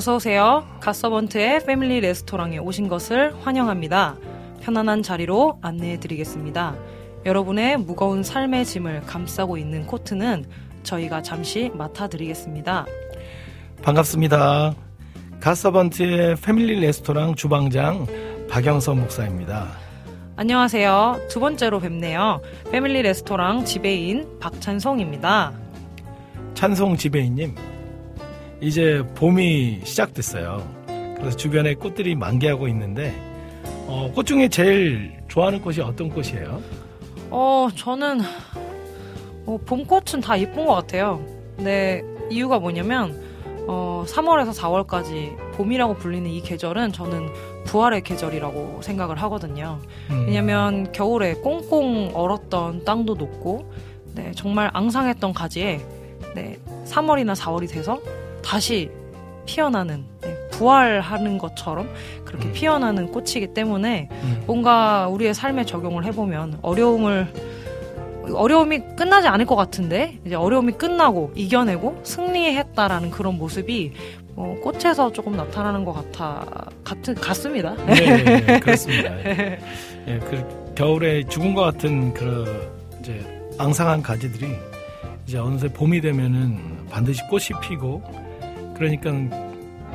어서 오세요. 갓서번트의 패밀리 레스토랑에 오신 것을 환영합니다. 편안한 자리로 안내해 드리겠습니다. 여러분의 무거운 삶의 짐을 감싸고 있는 코트는 저희가 잠시 맡아 드리겠습니다. 반갑습니다. 가서번트의 패밀리 레스토랑 주방장 박영선 목사입니다. 안녕하세요. 두 번째로 뵙네요. 패밀리 레스토랑 지배인 박찬송입니다. 찬송 지배인님, 이제 봄이 시작됐어요. 그래서 주변에 꽃들이 만개하고 있는데, 어, 꽃 중에 제일 좋아하는 꽃이 어떤 꽃이에요? 어, 저는 어, 봄꽃은 다 예쁜 것 같아요. 근데 이유가 뭐냐면 어, 3월에서 4월까지 봄이라고 불리는 이 계절은 저는 부활의 계절이라고 생각을 하거든요. 음, 왜냐면 겨울에 꽁꽁 얼었던 땅도 녹고 네, 정말 앙상했던 가지에 네, 3월이나 4월이 돼서 다시 피어나는 네, 부활하는 것처럼 그렇게 음. 피어나는 꽃이기 때문에 음, 뭔가 우리의 삶에 적용을 해보면 어려움을 어려움이 끝나지 않을 것 같은데 이제 어려움이 끝나고 이겨내고 승리했다라는 그런 모습이 어, 꽃에서 조금 나타나는 것 같아 같은 같습니다. 네, 네, 그렇습니다. 예, 그 겨울에 죽음과 같은 그런 이제 앙상한 가지들이 이제 어느새 봄이 되면은 반드시 꽃이 피고 그러니까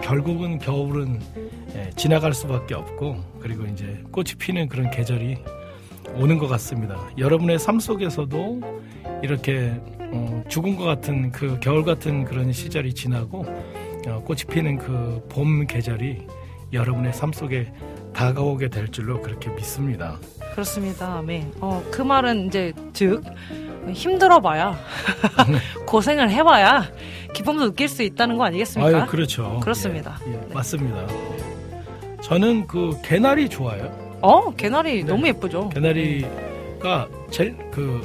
결국은 겨울은 예, 지나갈 수밖에 없고 그리고 이제 꽃이 피는 그런 계절이 오는 것 같습니다. 여러분의 삶 속에서도 이렇게 어, 죽음과 같은 그 겨울 같은 그런 시절이 지나고 어, 꽃이 피는 그 봄 계절이 여러분의 삶 속에 다가오게 될 줄로 그렇게 믿습니다. 그렇습니다. 아멘. 어, 그 말은 이제 즉 힘들어봐야 고생을 해봐야 기쁨도 느낄 수 있다는 거 아니겠습니까? 아유, 그렇죠. 그렇습니다. 예, 예, 네. 맞습니다. 예. 저는 그 개나리 좋아요. 어 개나리 네. 너무 예쁘죠. 개나리가 제일 그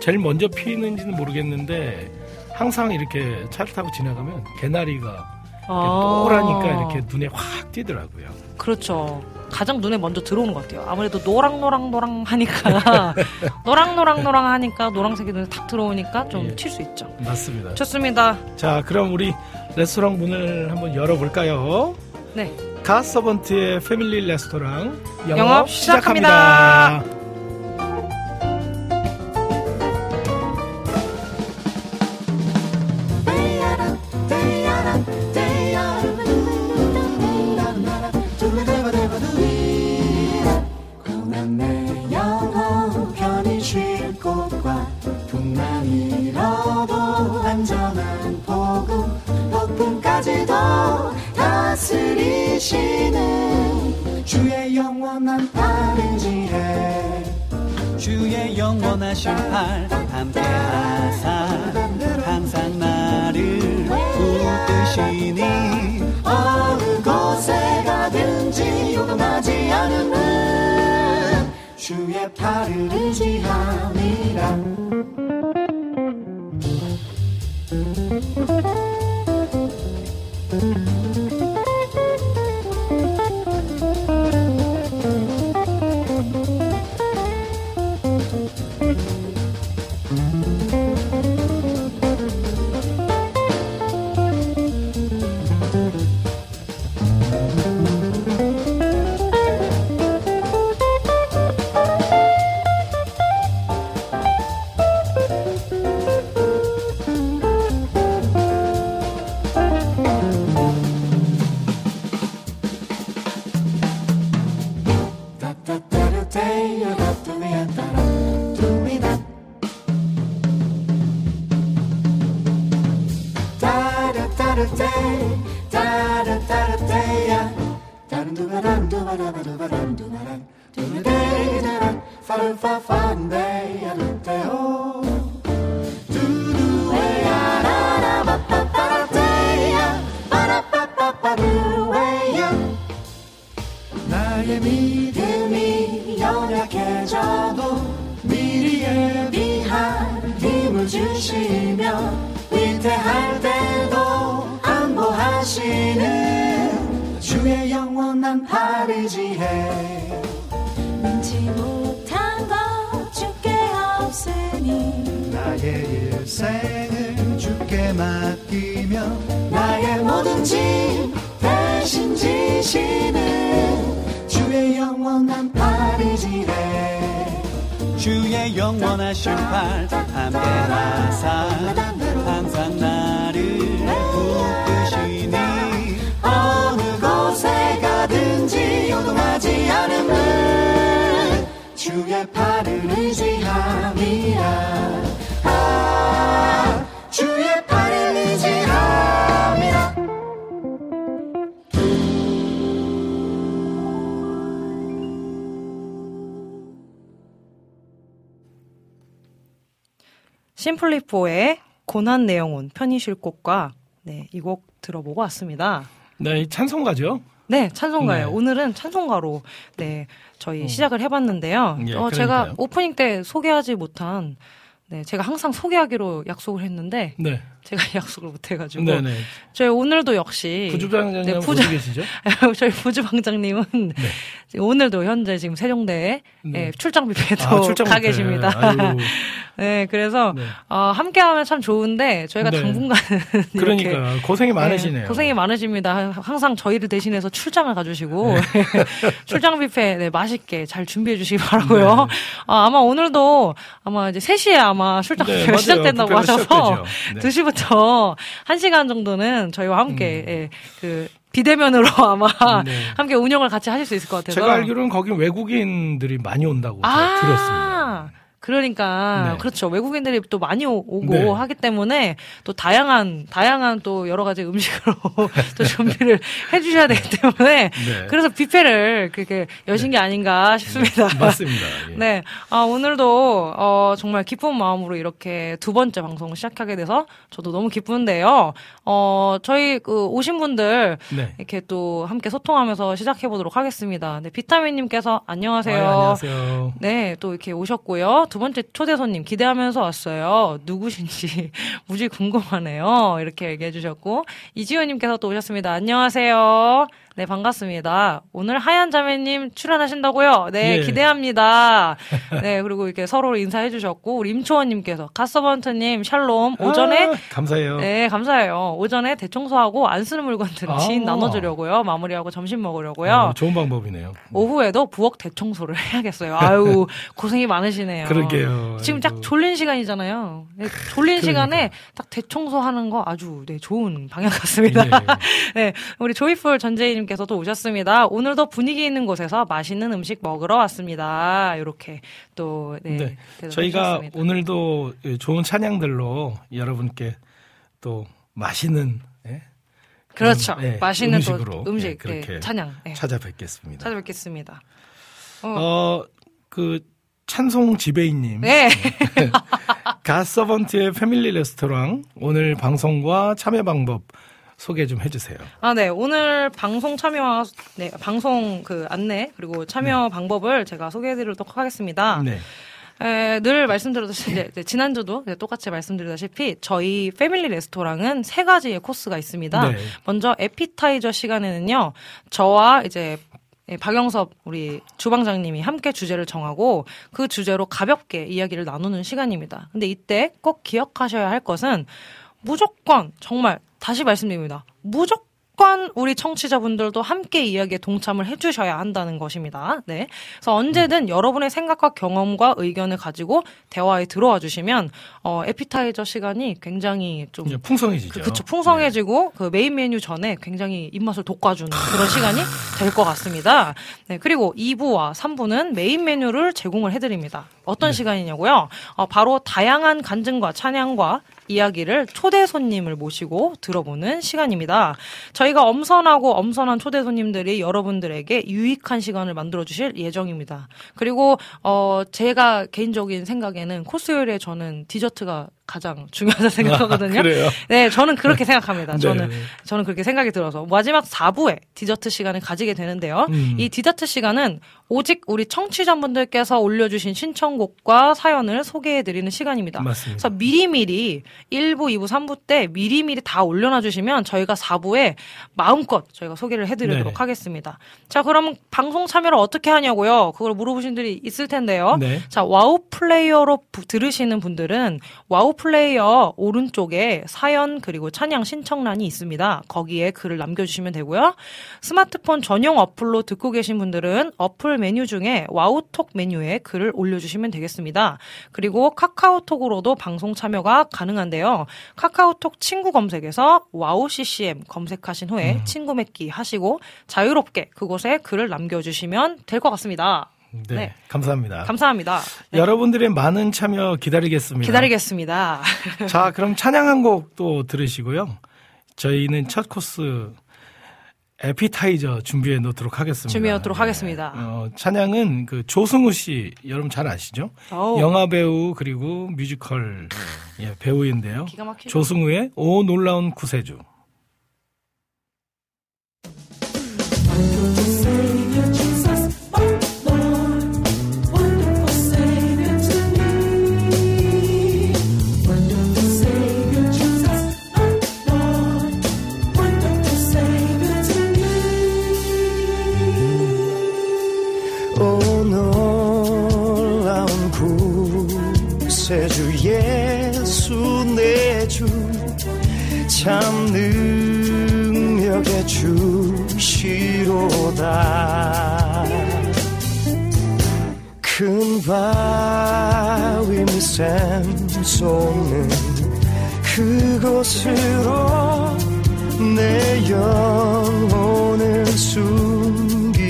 제일 먼저 피는지는 모르겠는데 항상 이렇게 차를 타고 지나가면 개나리가 아. 또라니까 이렇게 눈에 확 띄더라고요. 그렇죠. 가장 눈에 먼저 들어오는 것 같아요. 아무래도 노랑노랑노랑 하니까 노랑노랑노랑 하니까 노랑색이 눈에 탁 들어오니까 좀 예. 튈수 있죠. 맞습니다. 좋습니다. 자, 그럼 우리 레스토랑 문을 한번 열어볼까요? 네. 가서번트의 패밀리 레스토랑 영업, 영업 시작합니다. 시작합니다. 계시는 주의 영원한 팔인지에 주의 영원하신 팔 함께 하사 항상 나를 붙드시니 어느 곳에 가든지 요동하지 않은 주의 팔을 의지함이라. 심플리포의 고난 내용은 편히 쉴 곳과 네, 이 곡 들어보고 왔습니다. 네, 이 찬송가죠. 네, 찬송가예요. 네. 오늘은 찬송가로 네, 저희 시작을 해 봤는데요. 예, 어, 제가 그러니까요. 오프닝 때 소개하지 못한 네, 제가 항상 소개하기로 약속을 했는데 네. 제가 약속을 못 해가지고 네, 네. 저희 오늘도 역시 부주장님 네, 네, 부주- 계시죠? 저희 부주방장님은 지금 오늘도 현재 지금 세종대에 네. 예, 출장 뷔페도 아, 출장 가 뷔페. 계십니다. 네, 그래서 네. 어, 함께하면 참 좋은데 저희가 네. 당분간은 그러니까 고생이 많으시네요. 네, 고생이 많으십니다. 항상 저희를 대신해서 출장을 가주시고 네. 출장 뷔페 네, 맛있게 잘 준비해 주시기 바라고요. 네. 아, 아마 오늘도 아마 이제 3시에 아마 출장 네, 뷔페가. 시작된다고 하셔서 시작되 죠. 네. 2시부터 1시간 정도는 저희와 함께 예, 그 비대면으로 아마 음. 네. 함께 운영을 같이 하실 수 있을 것 같아서 제가 알기로는 거기 외국인들이 많이 온다고 제가 들었습니다. 그러니까 네. 그렇죠 외국인들이 또 많이 오- 오고 네. 하기 때문에 또 다양한 다양한 또 여러 가지 음식으로 또 준비를 해주셔야 되기 때문에 네. 그래서 뷔페를 그렇게 여신 게 아닌가 싶습니다. 맞습니다. 예. 네, 아, 오늘도, 어, 정말 기쁜 마음으로 이렇게 두 번째 방송을 시작하게 돼서 저도 너무 기쁜데요. 어, 저희 그 오신 분들 네. 이렇게 또 함께 소통하면서 시작해 보도록 하겠습니다. 네, 비타민님께서 안녕하세요. 아, 안녕하세요. 네, 또 이렇게 오셨고요. 두 번째 초대 손님 기대하면서 왔어요. 누구신지 무지 궁금하네요. 이렇게 얘기해 주셨고 이지효님께서 또 오셨습니다. 안녕하세요. 네, 반갑습니다. 오늘 하얀 자매님 출연하신다고요? 네, 예. 기대합니다. 네, 그리고 이렇게 서로 인사해 주셨고 우리 임초원님께서 가서번트님 샬롬 오전에 아, 감사해요. 네, 감사해요. 오전에 대청소하고 안 쓰는 물건들을 아. 지인 나눠주려고요. 마무리하고 점심 먹으려고요. 어, 좋은 방법이네요. 오후에도 부엌 대청소를 해야겠어요. 아유, 고생이 많으시네요. 그러게요. 지금. 딱 졸린 시간이잖아요. 네, 졸린 그러니까. 시간에 딱 대청소하는 거 아주 네, 좋은 방향 같습니다. 예. 네, 우리 조이풀 전재희 님께서도 오셨습니다. 오늘도 분위기 있는 곳에서 맛있는 음식 먹으러 왔습니다. 이렇게 또 네, 네. 저희가. 오늘도 좋은 찬양들로 여러분께 또 맛있는 예? 그렇죠. 그런, 예, 맛있는 음식으로 또 음식, 예, 그렇게 네, 찬양 네, 찾아뵙겠습니다. 찾아뵙겠습니다. 어, 어, 그 찬송 지배인님, 네. 갓서번트의 패밀리 레스토랑 오늘 방송과 참여 방법 소개 좀 해주세요. 아, 네. 오늘 방송 참여, 네, 방송 그 안내, 그리고 참여 방법을 제가 소개해 드리도록 하겠습니다. 네, 에, 늘 말씀드렸듯이, 이제, 이제 지난주도 이제 똑같이 말씀드리다시피, 저희 패밀리 레스토랑은 세 가지의 코스가 있습니다. 네. 먼저 에피타이저 시간에는요, 저와 이제 예, 박영섭 우리 주방장님이 함께 주제를 정하고 그 주제로 가볍게 이야기를 나누는 시간입니다. 근데 이때 꼭 기억하셔야 할 것은 무조건 정말 다시 말씀드립니다. 무조건 우리 청취자분들도 함께 이야기에 동참을 해주셔야 한다는 것입니다. 네. 그래서 언제든 여러분의 생각과 경험과 의견을 가지고 대화에 들어와 주시면 어 에피타이저 시간이 굉장히 좀 풍성해지죠. 그, 그쵸 풍성해지고 그 메인 메뉴 전에 굉장히 입맛을 돋궈주는 그런 시간이 될 것 같습니다. 네 그리고 2부와 3부는 메인 메뉴를 제공을 해드립니다. 어떤 시간이냐고요? 어, 바로 다양한 간증과 찬양과 이야기를 초대 손님을 모시고 들어보는 시간입니다. 저희가 엄선하고 엄선한 초대 손님들이 여러분들에게 유익한 시간을 만들어 주실 예정입니다. 그리고 어 제가 개인적인 생각에는 코스 요리에 저는 디저트가 가장 중요하다 생각하거든요. 아? 네, 저는 그렇게 생각합니다. 저는 네. 저는 그렇게 생각이 들어서 마지막 4부에 디저트 시간을 가지게 되는데요. 음. 이 디저트 시간은 오직 우리 청취자분들께서 올려주신 신청곡과 사연을 소개해드리는 시간입니다. 맞습니다. 그래서 미리미리 1부, 2부, 3부 때 미리미리 다 올려놔 주시면 저희가 4부에 마음껏 저희가 소개를 해드리도록 네. 하겠습니다. 자, 그럼 방송 참여를 어떻게 하냐고요? 그걸 물어보신 분들이 있을 텐데요. 네. 자, 와우 플레이어로 부- 들으시는 분들은 와우 플레이어 오른쪽에 사연 그리고 찬양 신청란이 있습니다. 거기에 글을 남겨주시면 되고요. 스마트폰 전용 어플로 듣고 계신 분들은 어플 메뉴 중에 와우톡 메뉴에 글을 올려주시면 되겠습니다. 그리고 카카오톡으로도 방송 참여가 가능한데요. 카카오톡 친구 검색에서 와우 CCM 검색하신 후에 친구 맺기 하시고 자유롭게 그곳에 글을 남겨주시면 될 것 같습니다. 네, 네. 감사합니다. 감사합니다. 네. 여러분들의 많은 참여 기다리겠습니다. 기다리겠습니다. 자, 그럼 찬양 한 곡 또 들으시고요. 저희는 첫 코스 에피타이저 준비해 놓도록 하겠습니다. 준비해 놓도록 하겠습니다. 어, 찬양은 그 조승우 씨, 여러분 잘 아시죠? 영화 배우 그리고 뮤지컬 예, 배우인데요. 기가 막히죠. 조승우의 오 놀라운 구세주. 참 능력의 주시로다. 큰 바위 밑샘 솟는 그곳으로 내 영혼을 숨기시네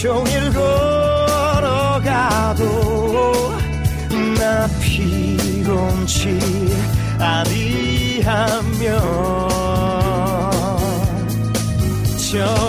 종일 걸어가도 나 피곤치 아니하면 저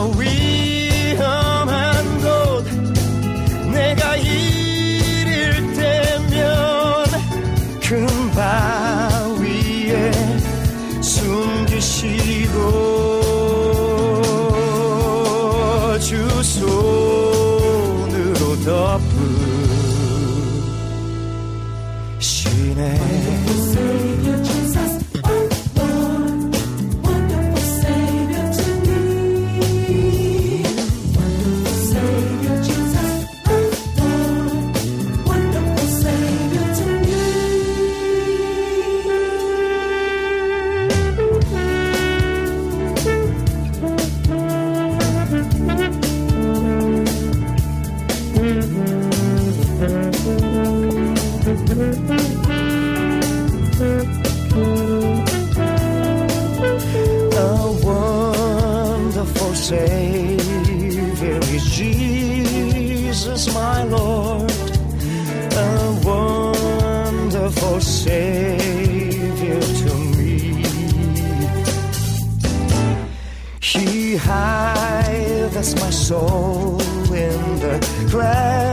hides my soul in the cleft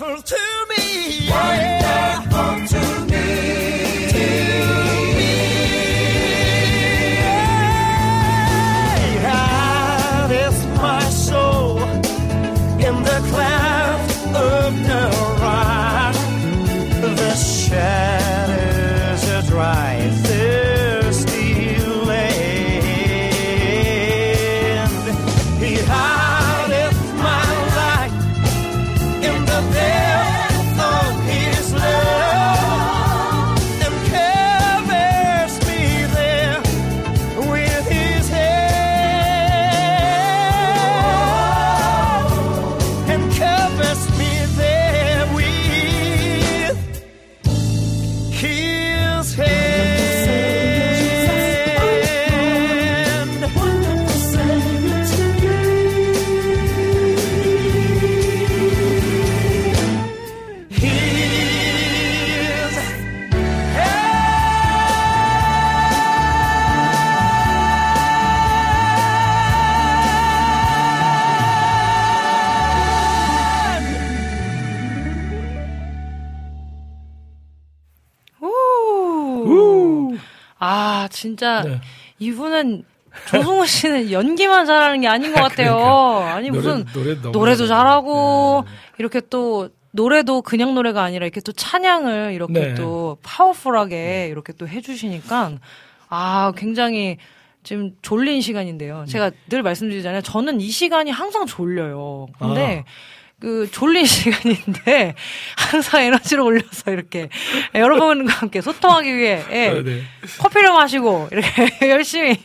grateful to me. 진짜 네. 이분은 조승우 씨는 연기만 잘하는 게 아닌 것 같아요. 그러니까. 아니 노래- 무슨 노래 너무 노래도 잘하고. 잘하고 네. 이렇게 또 노래도 그냥 노래가 아니라 이렇게 또 찬양을 이렇게 네. 또 파워풀하게 이렇게 또 해주시니까 아 굉장히 지금 졸린 시간인데요. 제가 늘 말씀드리잖아요. 저는 이 시간이 항상 졸려요. 근데 아. 그 졸린 시간인데 항상 에너지를 올려서 이렇게 여러분과 함께 소통하기 위해 예, 아, 네. 커피를 마시고 이렇게 열심히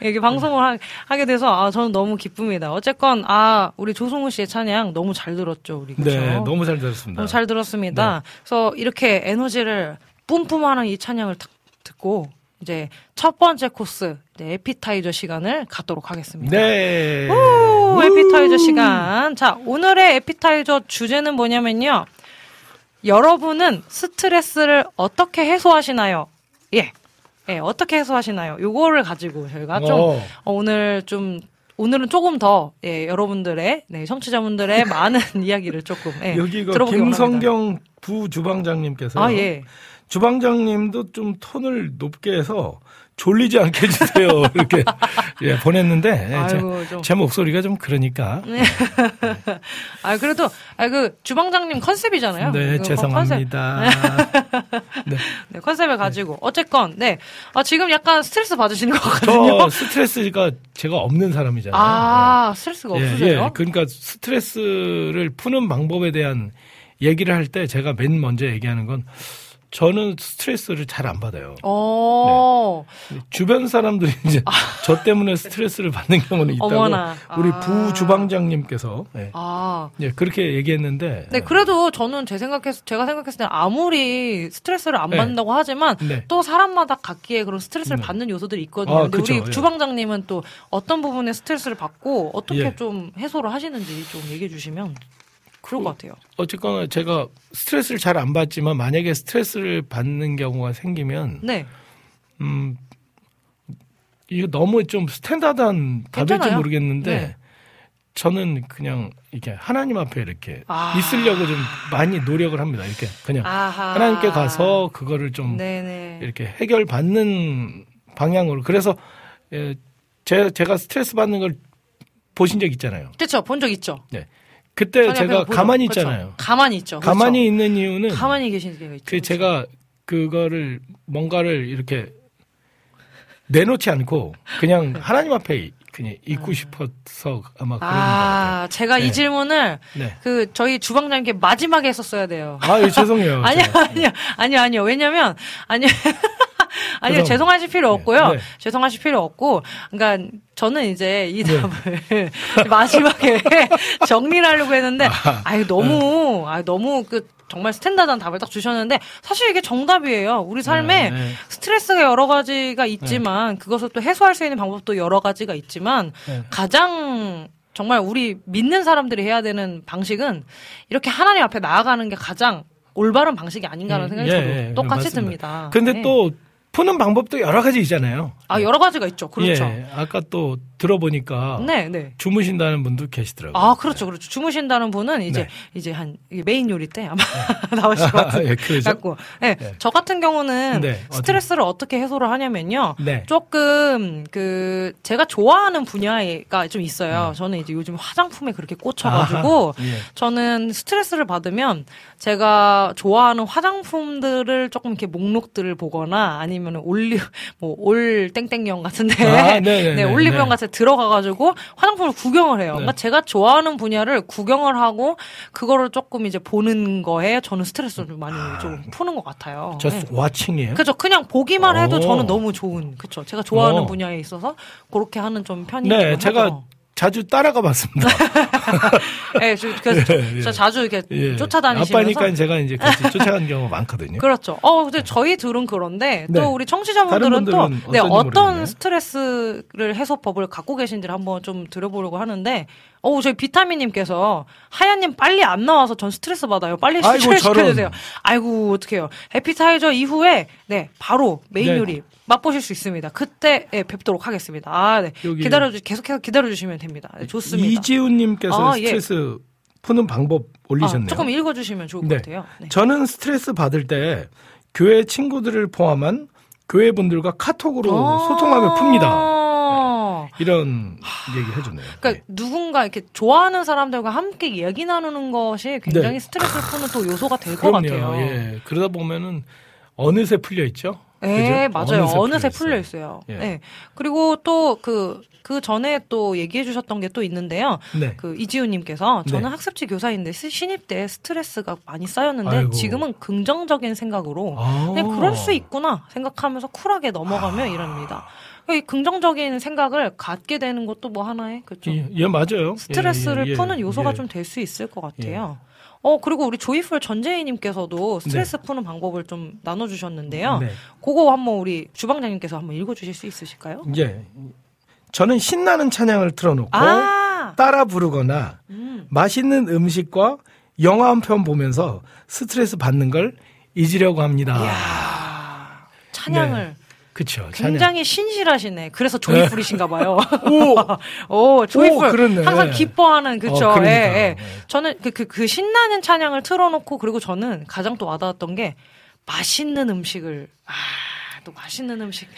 이렇게 방송을 하, 게 돼서 아 저는 너무 기쁩니다. 어쨌건 아 우리 조승우 씨의 찬양 너무 잘 들었죠 우리 그렇죠? 네, 너무 잘 들었습니다. 너무 잘 들었습니다. 그래서 이렇게 에너지를 뿜뿜하는 이 찬양을 탁 듣고 이제 첫 번째 코스 이제 에피타이저 시간을 갖도록 하겠습니다. 네. 오, 에피타이저 시간. 자, 오늘의 에피타이저 주제는 뭐냐면요. 여러분은 스트레스를 어떻게 해소하시나요? 예. 예, 어떻게 해소하시나요? 요거를 가지고 저희가 좀 어. 어, 오늘 좀 오늘은 조금 더 예, 여러분들의 네, 청취자분들의 많은 이야기를 조금 예, 여기 그 들어보기. 김성경 부주방장님께서 아, 예. 주방장님도 좀 톤을 높게 해서 졸리지 않게 해주세요. 이렇게 예, 보냈는데 예, 제, 아이고, 좀. 제 목소리가 좀 그러니까 아, 그래도 아, 그 주방장님 컨셉이잖아요. 네 그 죄송합니다. 컨셉, 네, 컨셉을 가지고 어쨌건 네. 아, 지금 약간 스트레스 받으시는 것 같거든요. 저 스트레스가 제가 없는 사람이잖아요. 아, 스트레스가 예, 없으세요? 예. 그러니까 스트레스를 푸는 방법에 대한 얘기를 할 때 제가 맨 먼저 얘기하는 건 저는 스트레스를 잘 안 받아요. 어. 주변 사람들이 이제 저 때문에 스트레스를 받는 경우는 있다고 어머나. 우리 아. 부 주방장님께서 예, 아. 예, 그렇게 얘기했는데 네, 그래도 저는 제 생각했, 제가 생각했을 때 아무리 스트레스를 안 네. 받는다고 하지만 네. 또 사람마다 각기의 그런 스트레스를 네. 받는 요소들이 있거든요. 아, 근데 그쵸, 우리 예. 주방장님은 또 어떤 부분에 스트레스를 받고 어떻게 예. 좀 해소를 하시는지 좀 얘기해 주시면 그럴 것 같아요. 어쨌거나 제가 스트레스를 잘 안 받지만 만약에 스트레스를 받는 경우가 생기면 네. 음 이거 너무 좀 스탠다드한 답일지. 모르겠는데 네. 저는 그냥 이렇게 하나님 앞에 이렇게 아. 있으려고 좀 많이 노력을 합니다. 이렇게 그냥 아하. 하나님께 가서 그거를 좀 네네. 이렇게 해결 받는 방향으로 그래서 예, 제, 제가 스트레스 받는 걸 보신 적 있잖아요. 그렇죠. 본 적 있죠. 그때 제가. 가만히 그렇죠. 있잖아요. 가만히 있죠. 그렇죠. 가만히 있는 이유는 가만히 계신 때가 있죠. 그 제가 그거를 뭔가를 이렇게 내놓지 않고 그냥 하나님 앞에 그냥 있고 싶어서 아마 그런. 아, 제가 네. 이 질문을 네. 그 저희 주방장님께 마지막에 했었어야 돼요. 아, 예, 죄송해요. 아니요. 아니요, 아니요, 아니요. 왜냐면, 아니요. 아니요, 죄송- 죄송하실 필요 없고요. 네. 죄송하실 필요 없고, 그러니까 저는 이제 이 네. 답을 마지막에 정리를 하려고 했는데, 아 유, 너무, 아유, 너무 그, 정말 스탠다드한 답을 딱 주셨는데, 사실 이게 정답이에요. 우리 삶에 네, 네. 스트레스가 여러 가지가 있지만, 그것을 또 해소할 수 있는 방법도 여러 가지가 있지만, 네. 가장 정말 우리 믿는 사람들이 해야 되는 방식은 이렇게 하나님 앞에 나아가는 게 가장 올바른 방식이 아닌가라는 생각이 예, 저도 예, 똑같이 맞습니다. 듭니다. 근데 네. 또 푸는 방법도 여러 가지 있잖아요. 아 여러 가지가 있죠. 그렇죠. 예, 아까 또 들어보니까 네, 네. 주무신다는 분도 계시더라고요. 아, 그렇죠, 그렇죠. 주무신다는 분은 이제 네. 이제 한 메인 요리 때 아마 나오실 것 같은 예, 그러죠. 갖고. 네, 네. 저 같은 경우는 네, 스트레스를 어떻게 해소를 하냐면요. 네. 조금 그 제가 좋아하는 분야가 좀 있어요. 음. 저는 이제 요즘 화장품에 그렇게 꽂혀가지고 아하, 예. 저는 스트레스를 받으면 제가 좋아하는 화장품들을 조금 이렇게 목록들을 보거나 아니면 올리 뭐올 땡땡영 같은데 아, 네, 올리브영 네. 같은 데 들어가가지고 화장품을 구경을 해요. 네. 그러니까 제가 좋아하는 분야를 구경을 하고 그거를 조금 이제 보는 거에 저는 스트레스를 좀 많이 좀 푸는 것 같아요. 저 네. 와칭이에요. 그죠. 그냥 보기만 해도 오. 저는 너무 좋은, 그쵸. 제가 좋아하는 어. 분야에 있어서 그렇게 하는 좀 편이 네, 좀 제가 하죠. 자주 따라가 봤습니다. 네, 저- 그래서 예, 저 예. 자주 이렇게 예. 쫓아다니시면서 아빠니까 제가 이제 같이 쫓아가는 경우가 많거든요. 그렇죠. 어, 근데 저희 둘은 그런데 네. 또 우리 청취자분들은 또 네, 어떤 모르겠네요. 스트레스를 해소법을 갖고 계신지를 한번 좀 들어보려고 하는데, 어, 저희 비타민님께서 하얀님 빨리 안 나와서 전 스트레스 받아요. 빨리 아이고, 시켜주세요. 저런. 아이고 어떡해요. 에피타이저 이후에 네 바로 메인 네. 요리 맛보실 수 있습니다. 그때 예, 뵙도록 하겠습니다. 아, 네. 여기- 기다려 주 계속해서 기다려 주시면 됩니다. 네, 좋습니다. 이지훈님께서 아, 예. 스트레스 푸는 방법 올리셨네요. 아, 조금 읽어주시면 좋을 네. 것 같아요. 네. 저는 스트레스 받을 때 교회 친구들을 포함한 교회 분들과 카톡으로 소통하며 풉니다. 아. 이런 얘기 해주네요. 그러니까 네. 누군가 이렇게 좋아하는 사람들과 함께 얘기 나누는 것이 굉장히 네. 스트레스를 푸는 또 요소가 될 것. 같아요. 예. 그러다 보면은 어느새 풀려 있죠. 네? 맞아요. 어느새, 풀려 풀려 있어요. 예. 네. 그리고 또 그, 그 전에 또 얘기해 주셨던 게 또 있는데요. 네. 그 이지우 님께서 저는 네. 학습지 교사인데 시- 신입 때 스트레스가 많이 쌓였는데 아이고. 지금은 긍정적인 생각으로 아. 그냥 그럴 수 있구나 생각하면서 쿨하게 넘어가며 이럽니다. 이 긍정적인 생각을 갖게 되는 것도 뭐 하나의 그죠. 예, 예, 맞아요. 스트레스를 예, 예, 푸는 예. 요소가 예. 좀될 수 있을 것 같아요. 어, 그리고 우리 조이풀 전재희님께서도 스트레스 푸는 방법을 좀 나눠주셨는데요. 네. 그거 한번 우리 주방장님께서 한번 읽어주실 수 있으실까요? 예. 저는 신나는 찬양을 틀어놓고 아! 따라 부르거나 음. 맛있는 음식과 영화 한 편 보면서 스트레스 받는 걸 잊으려고 합니다. 찬양을 찬양. 굉장히 신실하시네. 그래서 조이풀이신가 봐요. 오! 오, 조이풀. 오, 그렇네. 항상 기뻐하는, 그쵸. 어, 그러니까. 예, 예. 네. 저는 그, 그, 그 신나는 찬양을 틀어놓고, 그리고 저는 가장 또 와닿았던 게, 맛있는 음식을, 아, 또 맛있는 음식.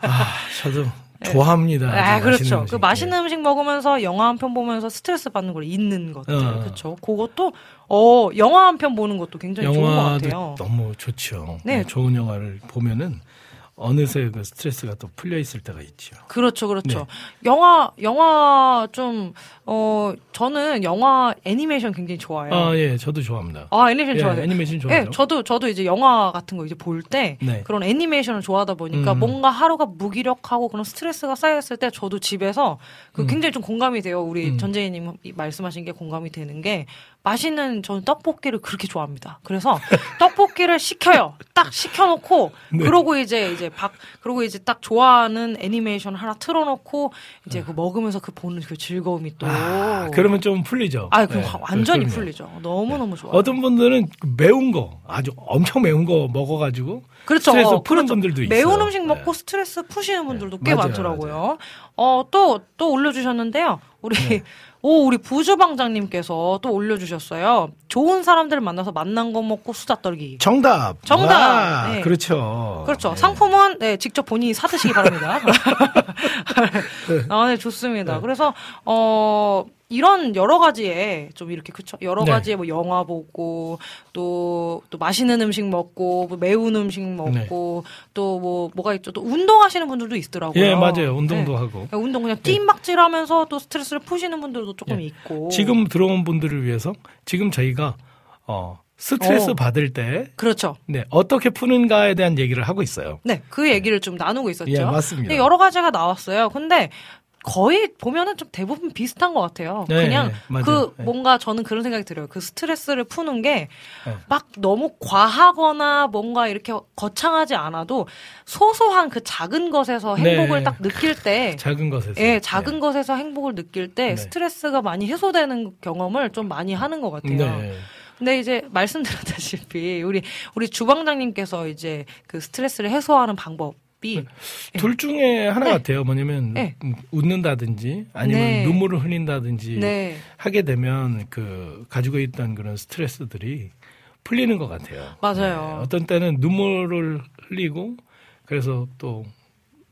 아, 저도 좋아합니다. 아, 아주 그렇죠. 그 음식. 맛있는 음식 먹으면서 영화 한 편 보면서 스트레스 받는 걸 잊는 것들. 어. 그렇죠. 그것도 어, 영화 한 편 보는 것도 굉장히 좋은 것 같아요. 너무 좋죠. 네. 네, 좋은 영화를 보면은 어느새 그 스트레스가 또 풀려 있을 때가 있죠. 그렇죠, 그렇죠. 네. 영화, 영화 좀, 어, 저는 영화 애니메이션 굉장히 좋아해요. 아, 예, 저도 좋아합니다. 아, 애니메이션 예, 좋아해요. 애니메이션 좋아해요. 예, 저도 저도 이제 영화 같은 거 이제 볼때 네. 그런 애니메이션을 좋아하다 보니까 음. 뭔가 하루가 무기력하고 그런 스트레스가 쌓였을 때 저도 집에서 그 굉장히 좀 공감이 돼요. 우리 음. 전재희님 말씀하신 게 공감이 되는 게 맛있는 저는 떡볶이를 그렇게 좋아합니다. 그래서 떡볶이를 시켜요. 딱 시켜놓고 네. 그러고 이제 이제 박 그러고 이제 딱 좋아하는 애니메이션 하나 틀어놓고 이제 그 먹으면서 그 보는 그 즐거움이 또 아, 그러면 좀 풀리죠. 아, 그럼 네, 완전히 그럼요. 풀리죠. 너무 너무 좋아요. 어떤 분들은 그 매운 거 아주 엄청 매운 거 먹어가지고 그렇죠. 스트레스 어, 푸는 그렇죠. 분들도 있어요. 매운 음식 네. 먹고 스트레스 푸시는 분들도 꽤 맞아요, 많더라고요. 어, 또, 또 올려주셨는데요. 우리, 네. 오, 우리 부주방장님께서 또 올려주셨어요. 좋은 사람들 만나서 만난 거 먹고 수다 떨기. 정답. 정답. 와, 네. 그렇죠. 그렇죠. 네. 상품은 네, 직접 본인이 사드시기 바랍니다. 아, 네, 좋습니다. 네. 그래서 어 이런 여러 가지에 좀 이렇게 그쵸 여러 네. 가지에 뭐 영화 보고 또또 맛있는 음식 먹고 뭐 매운 음식 먹고 또뭐 뭐가 있죠 또 운동하시는 분들도 있더라고요. 예, 맞아요. 운동도 네. 하고. 그냥 운동 그냥 뜀박질하면서 또 스트레스를 푸시는 분들도 조금 네. 있고 지금 들어온 분들을 위해서 지금 저희가 어, 스트레스 어. 받을 때 그렇죠. 네, 어떻게 푸는가에 대한 얘기를 하고 있어요. 네, 그 얘기를 좀 나누고 있었죠. 예, 맞습니다. 여러 가지가 나왔어요. 근데 거의 보면은 좀 대부분 비슷한 것 같아요. 네, 그냥 네. 그 네. 뭔가 저는 그런 생각이 들어요. 그 스트레스를 푸는 게 네. 막 너무 과하거나 뭔가 이렇게 거창하지 않아도 소소한 그 작은 것에서 행복을 네. 딱 느낄 때 작은 것에서. 예, 작은 네. 것에서 행복을 느낄 때 네. 스트레스가 많이 해소되는 경험을 좀 많이 하는 것 같아요. 네. 근데 이제 말씀드렸다시피 우리 우리 주방장님께서 이제 그 스트레스를 해소하는 방법 이둘 중에 하나 네. 같아요. 뭐냐면 네. 음, 웃는다든지 아니면 네. 눈물을 흘린다든지 네. 하게 되면 그 가지고 있던 그런 스트레스들이 풀리는 것 같아요. 맞아요. 네, 어떤 때는 눈물을 흘리고 그래서 또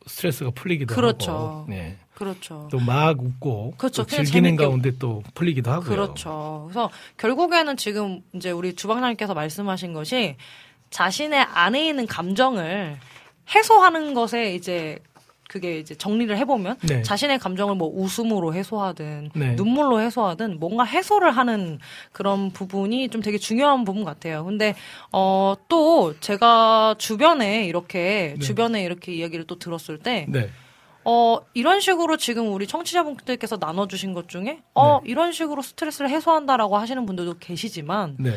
스트레스가 풀리기도 그렇죠. 하고, 네. 그렇죠. 또 막 웃고 그렇죠. 또 즐기는 재밌게 가운데 또 풀리기도 하고요. 그렇죠. 그래서 결국에는 지금 이제 우리 주방장님께서 말씀하신 것이 자신의 안에 있는 감정을 해소하는 것에 이제 그게 이제 정리를 해보면 네. 자신의 감정을 뭐 웃음으로 해소하든 네. 눈물로 해소하든 뭔가 해소를 하는 그런 부분이 좀 되게 중요한 부분 같아요. 근데 어 또 제가 주변에 이렇게 네. 주변에 이렇게 이야기를 또 들었을 때 네. 어, 이런 식으로 지금 우리 청취자분들께서 나눠주신 것 중에, 어, 이런 식으로 스트레스를 해소한다라고 하시는 분들도 계시지만, 네.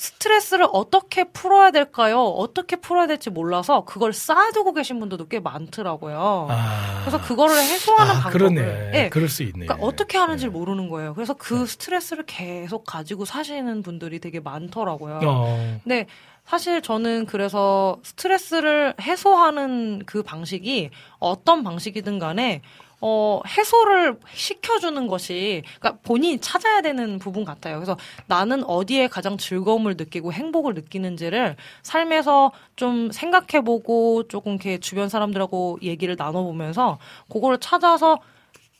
스트레스를 어떻게 풀어야 될까요? 어떻게 풀어야 될지 몰라서 그걸 쌓아두고 계신 분들도 꽤 많더라고요. 아. 그래서 그거를 해소하는 아, 방법을. 그러네. 예. 그럴 수 있네. 그러니까 어떻게 하는지를 네. 모르는 거예요. 그래서 그 스트레스를 계속 가지고 사시는 분들이 되게 많더라고요. 어. 근데 사실 저는 그래서 스트레스를 해소하는 그 방식이 어떤 방식이든 간에 어, 해소를 시켜주는 것이, 그러니까 본인이 찾아야 되는 부분 같아요. 그래서 나는 어디에 가장 즐거움을 느끼고 행복을 느끼는지를 삶에서 좀 생각해보고 조금 이렇게 주변 사람들하고 얘기를 나눠보면서 그거를 찾아서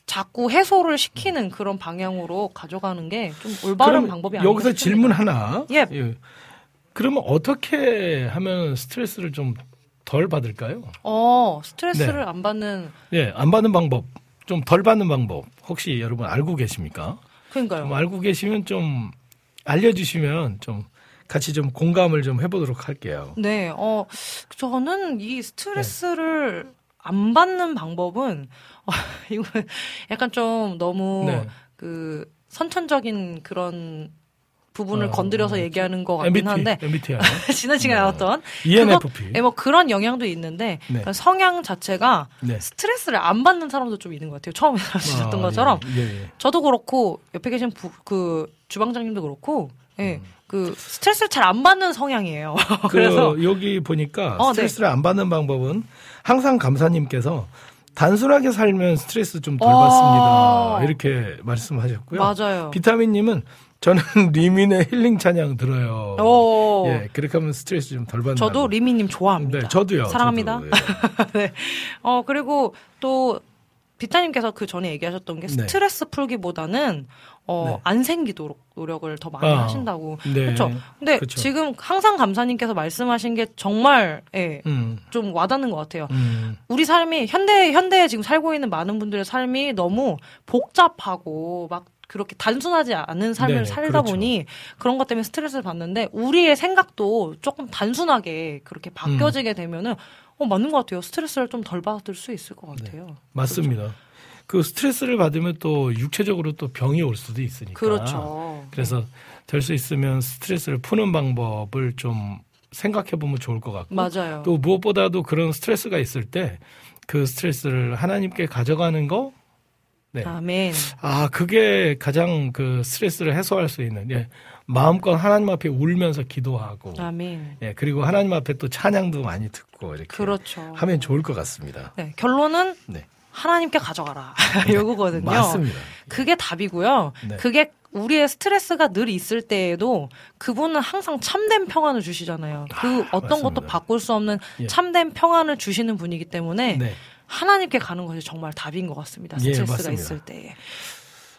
자꾸 해소를 시키는 그런 방향으로 가져가는 게 좀 올바른 방법이 아닌가 여기서 싶습니다. 질문 하나. 예. 그러면 어떻게 하면 스트레스를 좀 덜 받을까요? 어, 스트레스를 네. 안 받는, 예, 안 받는 방법, 좀 덜 받는 방법, 혹시 여러분 알고 계십니까? 그러니까요. 뭐 알고 계시면 좀 알려주시면 좀 같이 좀 공감을 좀 해보도록 할게요. 네, 어, 저는 이 스트레스를 안 받는 방법은, 어, 이거 약간 좀 너무 네. 그 선천적인 그런 부분을 어, 건드려서 어, 얘기하는 것 같긴 MBT, 한데, MBTI, 지난 시간에 네. 나왔던. ENFP. 그거- 네, 뭐 그런 영향도 있는데, 네. 그러니까 성향 자체가 네. 스트레스를 안 받는 사람도 좀 있는 것 같아요. 처음에 말씀하셨던 아, 것처럼. 예, 예, 예. 저도 그렇고, 옆에 계신 부, 그 주방장님도 그렇고, 예, 음. 그 스트레스를 잘 안 받는 성향이에요. 그 그래서 여기 보니까 어, 네. 스트레스를 안 받는 방법은 항상 감사님께서 단순하게 살면 스트레스 좀덜 어. 받습니다. 이렇게 말씀하셨고요. 맞아요. 비타민님은 저는 리민의 힐링 찬양 들어요. 오. 예, 그렇게 하면 스트레스 좀 덜 받는. 저도 리미님 좋아합니다. 네, 저도요. 사랑합니다. 저도, 예. 네. 어, 그리고 또, 비타님께서 그 전에 얘기하셨던 게 네. 스트레스 풀기보다는, 어, 네. 안 생기도록 노력을 더 많이 아, 하신다고. 네. 그렇죠. 근데 그쵸. 지금 항상 감사님께서 말씀하신 게 정말, 예, 음, 좀 와닿는 것 같아요. 음, 우리 삶이, 현대, 현대에 지금 살고 있는 많은 분들의 삶이 너무 복잡하고 막 그렇게 단순하지 않은 삶을 네네, 살다 그렇죠. 보니 그런 것 때문에 스트레스를 받는데 우리의 생각도 조금 단순하게 그렇게 음. 바뀌어지게 되면은 어, 맞는 것 같아요. 스트레스를 좀 덜 받을 수 있을 것 같아요. 맞습니다. 그 스트레스를 받으면 또 육체적으로 또 병이 올 수도 있으니까. 그렇죠. 그래서 될 수 있으면 스트레스를 푸는 방법을 좀 생각해 보면 좋을 것 같고. 맞아요. 또 무엇보다도 그런 스트레스가 있을 때 그 스트레스를 하나님께 가져가는 거. 네. 아멘. 아, 그게 가장 그 스트레스를 해소할 수 있는, 예. 마음껏 하나님 앞에 울면서 기도하고, 아멘. 예. 그리고 하나님 앞에 또 찬양도 많이 듣고, 이렇게. 그렇죠. 하면 좋을 것 같습니다. 네, 결론은 네. 하나님께 가져가라. 요거거든요. 맞습니다. 그게 답이고요. 네. 그게 우리의 스트레스가 늘 있을 때에도 그분은 항상 참된 평안을 주시잖아요. 그 어떤 맞습니다. 것도 바꿀 수 없는 예. 참된 평안을 주시는 분이기 때문에 네. 하나님께 가는 것이 정말 답인 것 같습니다. 예, 스트레스가 맞습니다. 있을 때에. 네,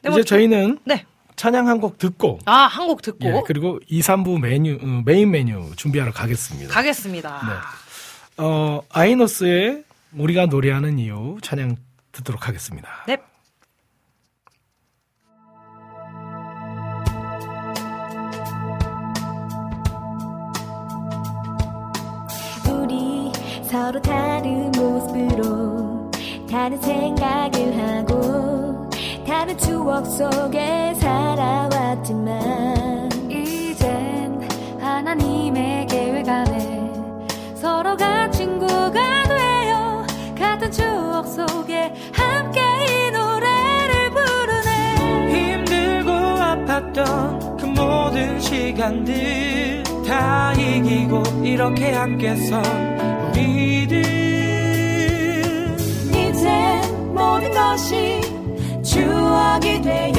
이제 뭐 저희는 네. 찬양 한 곡 듣고, 아, 한 곡 듣고 예, 그리고 2, 3부 메뉴, 어, 메인 메뉴 준비하러 가겠습니다. 가겠습니다. 네. 어, 아이노스의 우리가 노래하는 이유 찬양 듣도록 하겠습니다. 네. 우리 서로 다른 모습으로 다른 생각을 하고 다른 추억 속에 살아왔지만 이젠 하나님의 계획 안에 서로가 친구가 되어 같은 추억 속에 함께 이 노래를 부르네. 힘들고 아팠던 그 모든 시간들 다 이기고 이렇게 함께 선 우리들 추억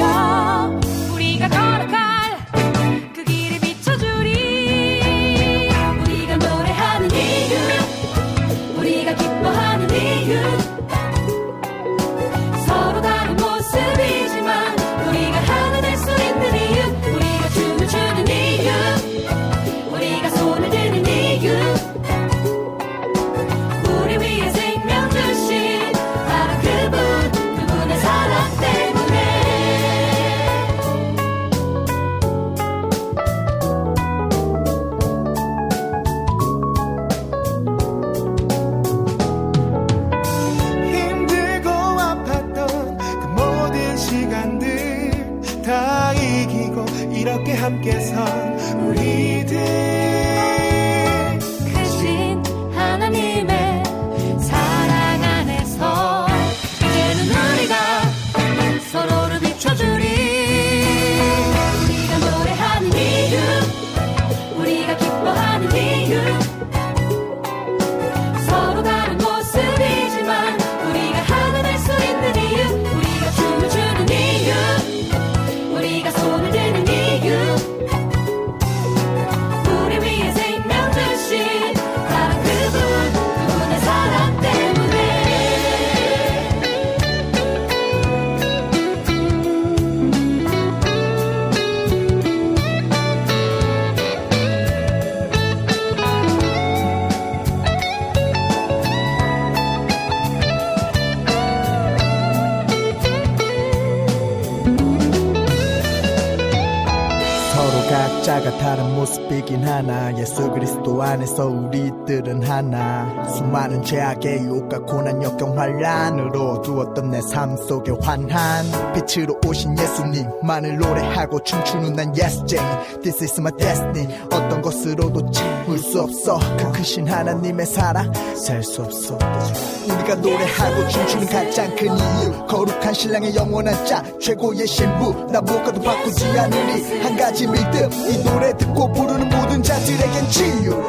안에서 우리들은 하나 수많은 죄악의 유혹과 고난 역 경 환란으로 두었던 내 삶 속에 환한 빛으로 오신 예수님만을 노래하고 춤추는 난 예수쟁이 This is my destiny. 어떤 것으로도 채울 수 없어. 그 크신 하나님의 사랑 셀 수 없어. 우리가 노래하고 춤추는 가장 큰 이유 거룩한 신랑의 영원한 짝 최고의 신부. 나 무엇과도 바꾸지 않으리. 한 가지 믿음. 이 노래 듣고 부르는 모든 자들에겐 치유.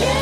예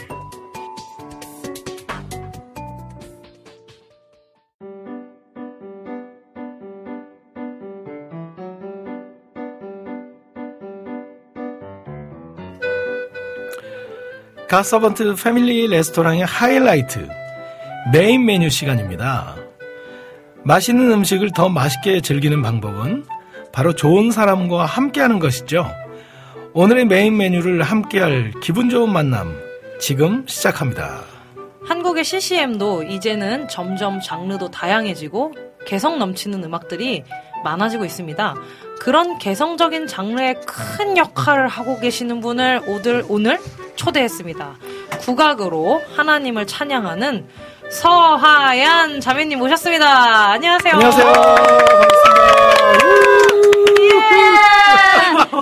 가서번트 패밀리 레스토랑의 하이라이트 메인 메뉴 시간입니다. 맛있는 음식을 더 맛있게 즐기는 방법은 바로 좋은 사람과 함께하는 것이죠. 오늘의 메인 메뉴를 함께할 기분 좋은 만남 지금 시작합니다. 한국의 CCM도 이제는 점점 장르도 다양해지고 개성 넘치는 음악들이 많아지고 있습니다. 그런 개성적인 장르의 큰 역할을 하고 계시는 분을 오늘, 오늘 초대했습니다. 국악으로 하나님을 찬양하는 서하얀 자매님 모셨습니다. 안녕하세요. 안녕하세요. 반갑습니다.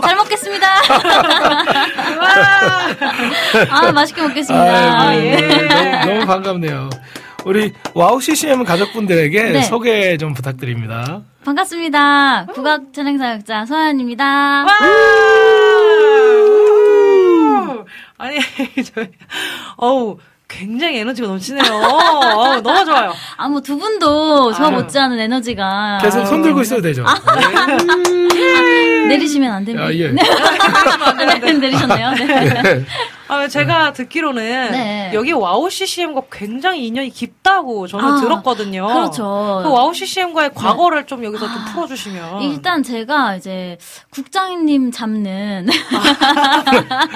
잘 먹겠습니다. 와, 아, 맛있게 먹겠습니다. 아유, 예. 네, 너무, 너무 반갑네요. 우리 와우 CCM 가족분들에게 네. 소개 좀 부탁드립니다. 반갑습니다. 국악 찬양사역자 서현입니다. 아니, 저, 어우, 굉장히 에너지가 넘치네요. 어우, 너무 좋아요. 아, 뭐 두 분도 저 아유. 못지않은 에너지가. 계속 손 들고 있어도 되죠. 내리시면 안 됩니다. 아, 예. 네, 내리셨네요. 네. 아, 제가 듣기로는 네. 여기 와우 CCM과 굉장히 인연이 깊다고 저는 아, 들었거든요. 그렇죠. 그 와우 CCM과의 과거를 좀 여기서 좀 풀어주시면. 일단 제가 이제 국장님 잡는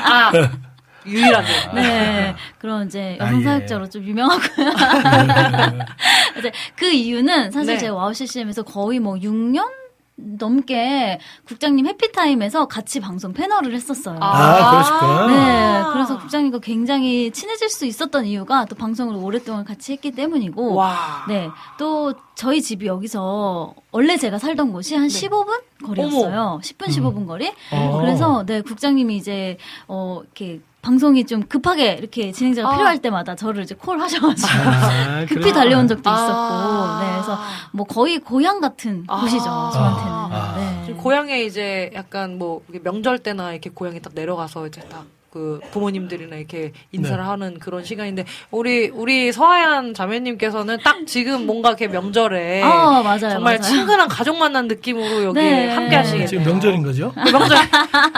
아, 유일하게. 네 그런 이제 아, 여성 예. 사역자로 좀 유명하고요. 이제 그 이유는 사실 네. 제가 와우 CCM에서 거의 뭐 6년 넘게 국장님 Happy Time에서 같이 방송 패널을 했었어요. 아, 그러셨구나. 네, 그래서 국장님과 굉장히 친해질 수 있었던 이유가 또 방송을 오랫동안 같이 했기 때문이고, 와. 네, 또 저희 집이 여기서 원래 제가 살던 곳이 한 15분 거리였어요. 10분 15분 거리. 어. 그래서 네 국장님이 이제 어 이렇게 방송이 좀 급하게 이렇게 진행자가 아. 필요할 때마다 저를 이제 콜 하셔가지고 아, 급히 그렇구나. 달려온 적도 아. 있었고, 네, 그래서 뭐 거의 고향 같은 아. 곳이죠 저한테는. 아. 네. 지금 고향에 이제 약간 뭐 명절 때나 이렇게 고향에 딱 내려가서 이제 딱그 부모님들이나 이렇게 인사를 네. 하는 그런 시간인데 우리 우리 서하얀 자매님께서는 딱 지금 뭔가 이렇게 명절에 아 맞아요. 정말 맞아요. 친근한 가족 만난 느낌으로 여기 네. 함께 하시겠네요. 지금 명절인 거죠? 네, 명절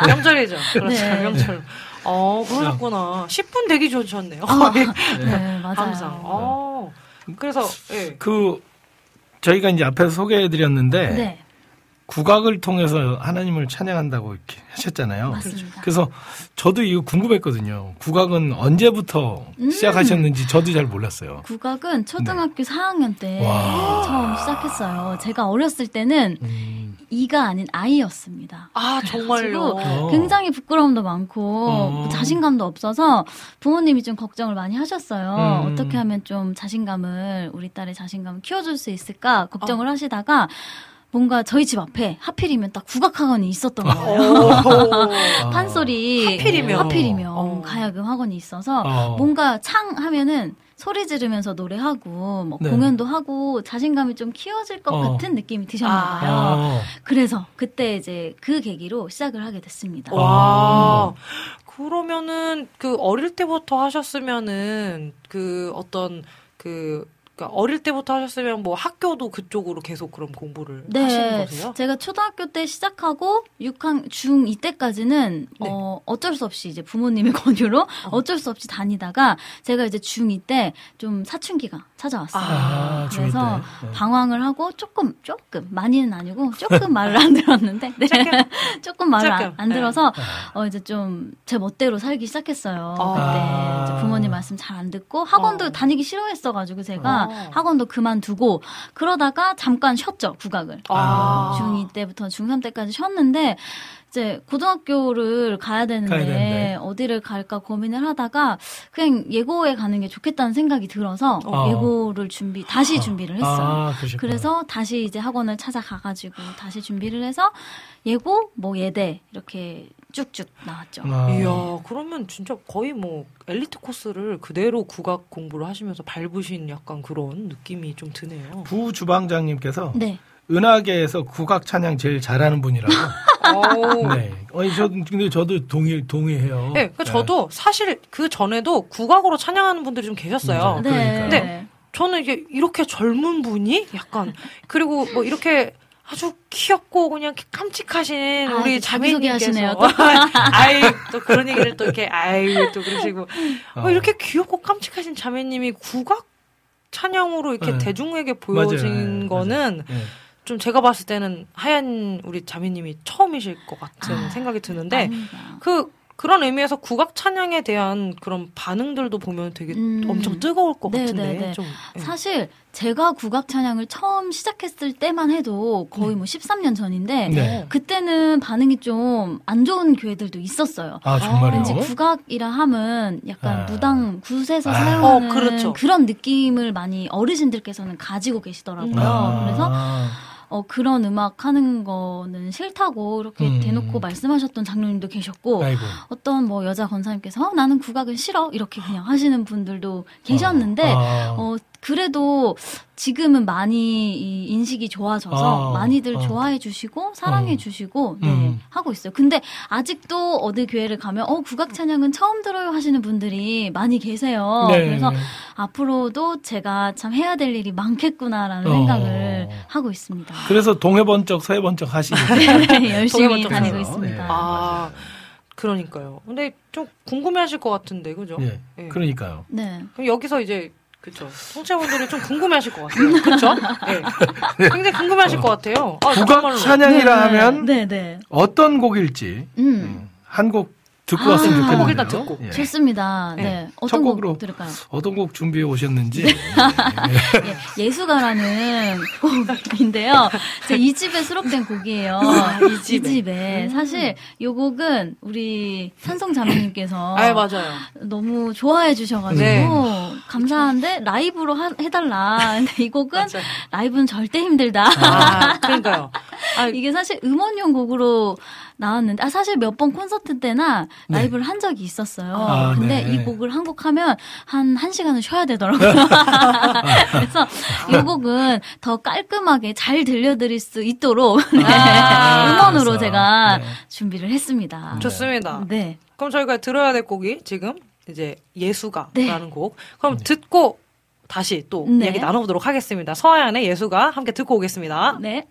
명절이죠. 그렇죠. 네. 명절. 어 그러셨구나. 10분 대기 좋으셨네요. 아, 거의. 네 맞아요. 항상. 어. 그래서 예. 그 저희가 이제 앞에서 소개해드렸는데 네 국악을 통해서 하나님을 찬양한다고 이렇게 하셨잖아요. 맞습니다. 그래서 저도 이거 궁금했거든요. 국악은 언제부터 음. 시작하셨는지 저도 잘 몰랐어요. 국악은 초등학교 4학년 때 네. 와. 처음 시작했어요. 제가 어렸을 때는 음. 이가 아닌 아이였습니다. 아 정말요. 어. 굉장히 부끄러움도 많고 어. 뭐 자신감도 없어서 부모님이 좀 걱정을 많이 하셨어요. 음. 어떻게 하면 좀 자신감을 우리 딸의 자신감을 키워줄 수 있을까 걱정을 하시다가 뭔가 저희 집 앞에 하필이면 딱 국악학원이 있었던 거예요. 아. 판소리 하필이면. 하필이면 어. 가야금 학원이 있어서 어. 뭔가 창 하면은 소리 지르면서 노래하고 뭐 네. 공연도 하고 자신감이 좀 키워질 것 어. 같은 느낌이 드셨나 봐요. 어. 그래서 그때 이제 그 계기로 시작을 하게 됐습니다. 와. 그러면은 그 어릴 때부터 하셨으면은 그 어떤 그 그러니까 어릴 때부터 하셨으면 뭐 학교도 그쪽으로 계속 그럼 공부를 하시는 네, 거세요? 제가 초등학교 때 시작하고 6학 중2 때까지는 네. 어, 어쩔 수 없이 이제 부모님의 권유로 어 쩔 수 없이 다니다가 제가 이제 중2 때 좀 사춘기가 찾아왔어요. 아, 중이 그래서 때. 네. 방황을 하고 조금 조금 많이는 아니고 조금 말을 안 들었는데 네. 조금 말을 안, 안 네. 들어서 어 이제 좀 제 멋대로 살기 시작했어요. 아. 그때 이제 부모님 말씀 잘 안 듣고 학원도 어. 다니기 싫어했어가지고 제가 어. 학원도 그만두고 그러다가 잠깐 쉬었죠 국악을. 아. 중2 때부터 중3 때까지 쉬었는데 이제 고등학교를 가야 되는데. 어디를 갈까 고민을 하다가 그냥 예고에 가는 게 좋겠다는 생각이 들어서 어. 예고를 준비 다시 준비를 했어요. 아. 그래서 다시 이제 학원을 찾아가가지고 다시 준비를 해서 예고 뭐 예대 이렇게 쭉쭉 나왔죠. 아. 이야, 그러면 진짜 거의 뭐 엘리트 코스를 그대로 국악 공부를 하시면서 밟으신 약간 그런 느낌이 좀 드네요. 부 주방장님께서 네. 은하계에서 국악 찬양 제일 잘하는 분이라고. 오. 네. 아니 저 근데 저도 동의 동의해요. 네, 그 저도 사실 그 전에도 국악으로 찬양하는 분들이 좀 계셨어요. 네. 그러니까요. 네. 저는 이게 이렇게 젊은 분이 약간 그리고 뭐 이렇게 아주 귀엽고 그냥 깜찍하신 아, 우리 자매님께서. 아이 또 그런 얘기를 또 이렇게 아이 또 그러시고 어, 어. 이렇게 귀엽고 깜찍하신 자매님이 국악 찬양으로 이렇게 네. 대중에게 맞아요. 보여진 네, 거는 네. 좀 제가 봤을 때는 하얀 우리 자매님이 처음이실 것 같은 아, 생각이 드는데 아닙니다. 그 그런 의미에서 국악 찬양에 대한 그런 반응들도 보면 되게 음. 엄청 뜨거울 것 네, 같은데 네, 네. 좀 예. 사실 제가 국악 찬양을 처음 시작했을 때만 해도 거의 뭐 13년 전인데 네. 그때는 반응이 좀 안 좋은 교회들도 있었어요. 아 정말요? 왠지 국악이라 함은 약간 아. 무당 굿에서 아. 사용하는 어, 그렇죠. 런 느낌을 많이 어르신들께서는 가지고 계시더라고요. 아. 그래서 어, 그런 음악 하는 거는 싫다고 이렇게 음. 대놓고 말씀하셨던 장로님도 계셨고 아이고. 어떤 뭐 여자 권사님께서 어, 나는 국악은 싫어 이렇게 그냥 하시는 분들도 계셨는데 아. 어, 그래도 지금은 많이 이 인식이 좋아져서 아, 많이들 아. 좋아해 주시고 사랑해 어. 주시고 네, 음. 하고 있어요. 근데 아직도 어디 교회를 가면 어 국악 찬양은 처음 들어요 하시는 분들이 많이 계세요. 네, 그래서 네. 앞으로도 제가 참 해야 될 일이 많겠구나라는 어. 생각을 하고 있습니다. 그래서 동해번쩍 서해번쩍. 네, 열심히 다니고 있습니다. 네. 아, 그러니까요. 근데 좀 궁금해하실 것 같은데, 그죠? 예. 예. 그러니까요. 네. 그럼 여기서 이제 그쵸. 청취자분들이 좀 궁금해하실 것 같아요. 그쵸? 네. 굉장히 궁금해하실 것 같아요. 아, 국악 하면 네, 네. 어떤 곡일지 음. 한곡 듣고 아, 왔으면 한 좋겠는데요. 곡 일단 듣고. 예. 좋습니다. 네. 네. 어떤 첫곡 곡으로. 들을까요? 어떤 곡 준비해 오셨는지 예, 예수가라는 곡인데요. 제 이 집에 수록된 곡이에요. 이 집에. 사실 이 곡은 우리 산성 자매님께서 아, 맞아요. 너무 좋아해 주셔가지고 네. 감사한데 라이브로 하- 해달라. 근데 이 곡은 맞아요. 라이브는 절대 힘들다. 아, 그러니까요. 아, 이게 사실 음원용 곡으로 나왔는데 아 사실 몇 번 콘서트 때나 라이브를 한 적이 있었어요. 아, 근데 네. 이 곡을 한 곡 하면 한 1시간은 쉬어야 되더라고요. 그래서 이 곡은 더 깔끔하게 잘 들려드릴 수 있도록 네, 아, 음원으로 그래서. 제가 네. 준비를 했습니다. 좋습니다. 네. 그럼 저희가 들어야 될 곡이 지금 이제 예수가라는 네. 곡. 그럼 듣고 다시 또 네. 이야기 나눠보도록 하겠습니다. 서하얀의 예수가 함께 듣고 오겠습니다. 네.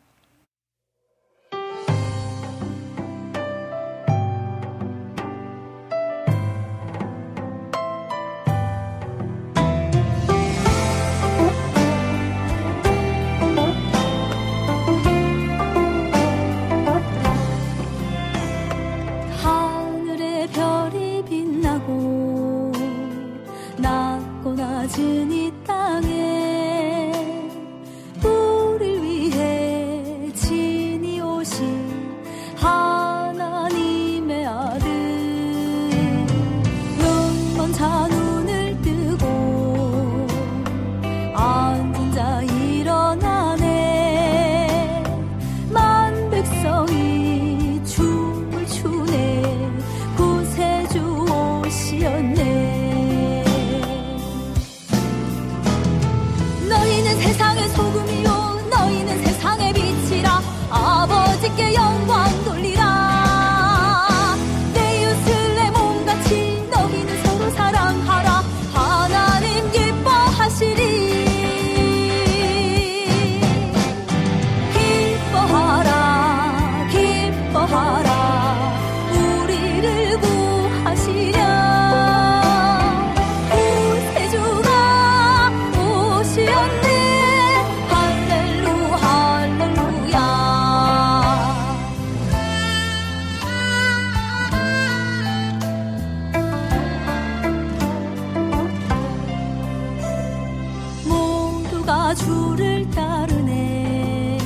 모두가 주를 따르네.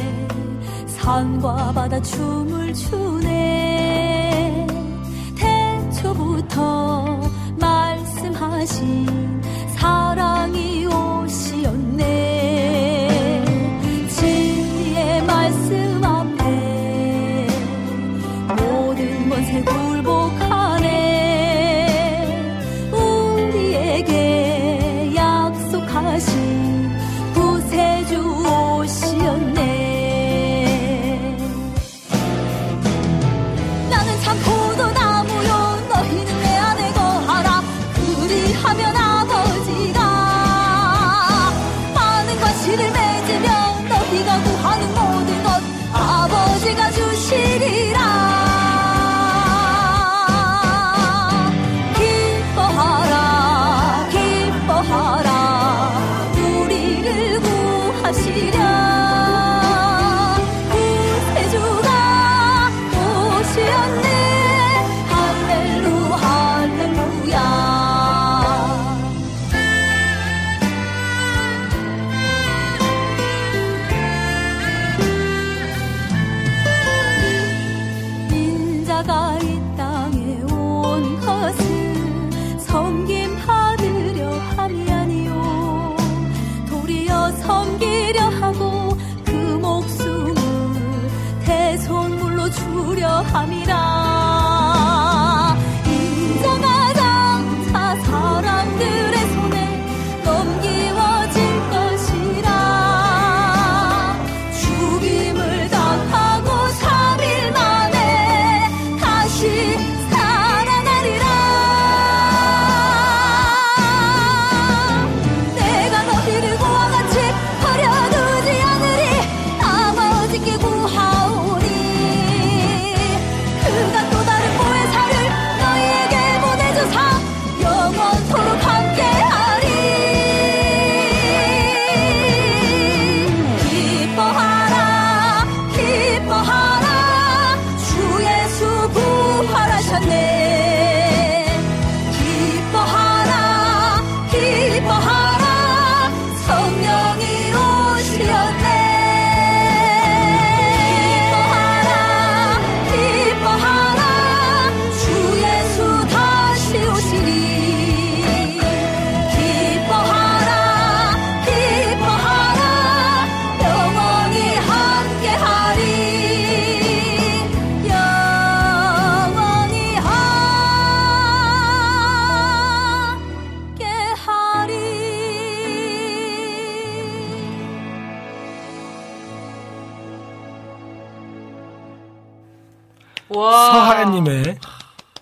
산과 바다 춤을 추네. 태초부터 말씀하신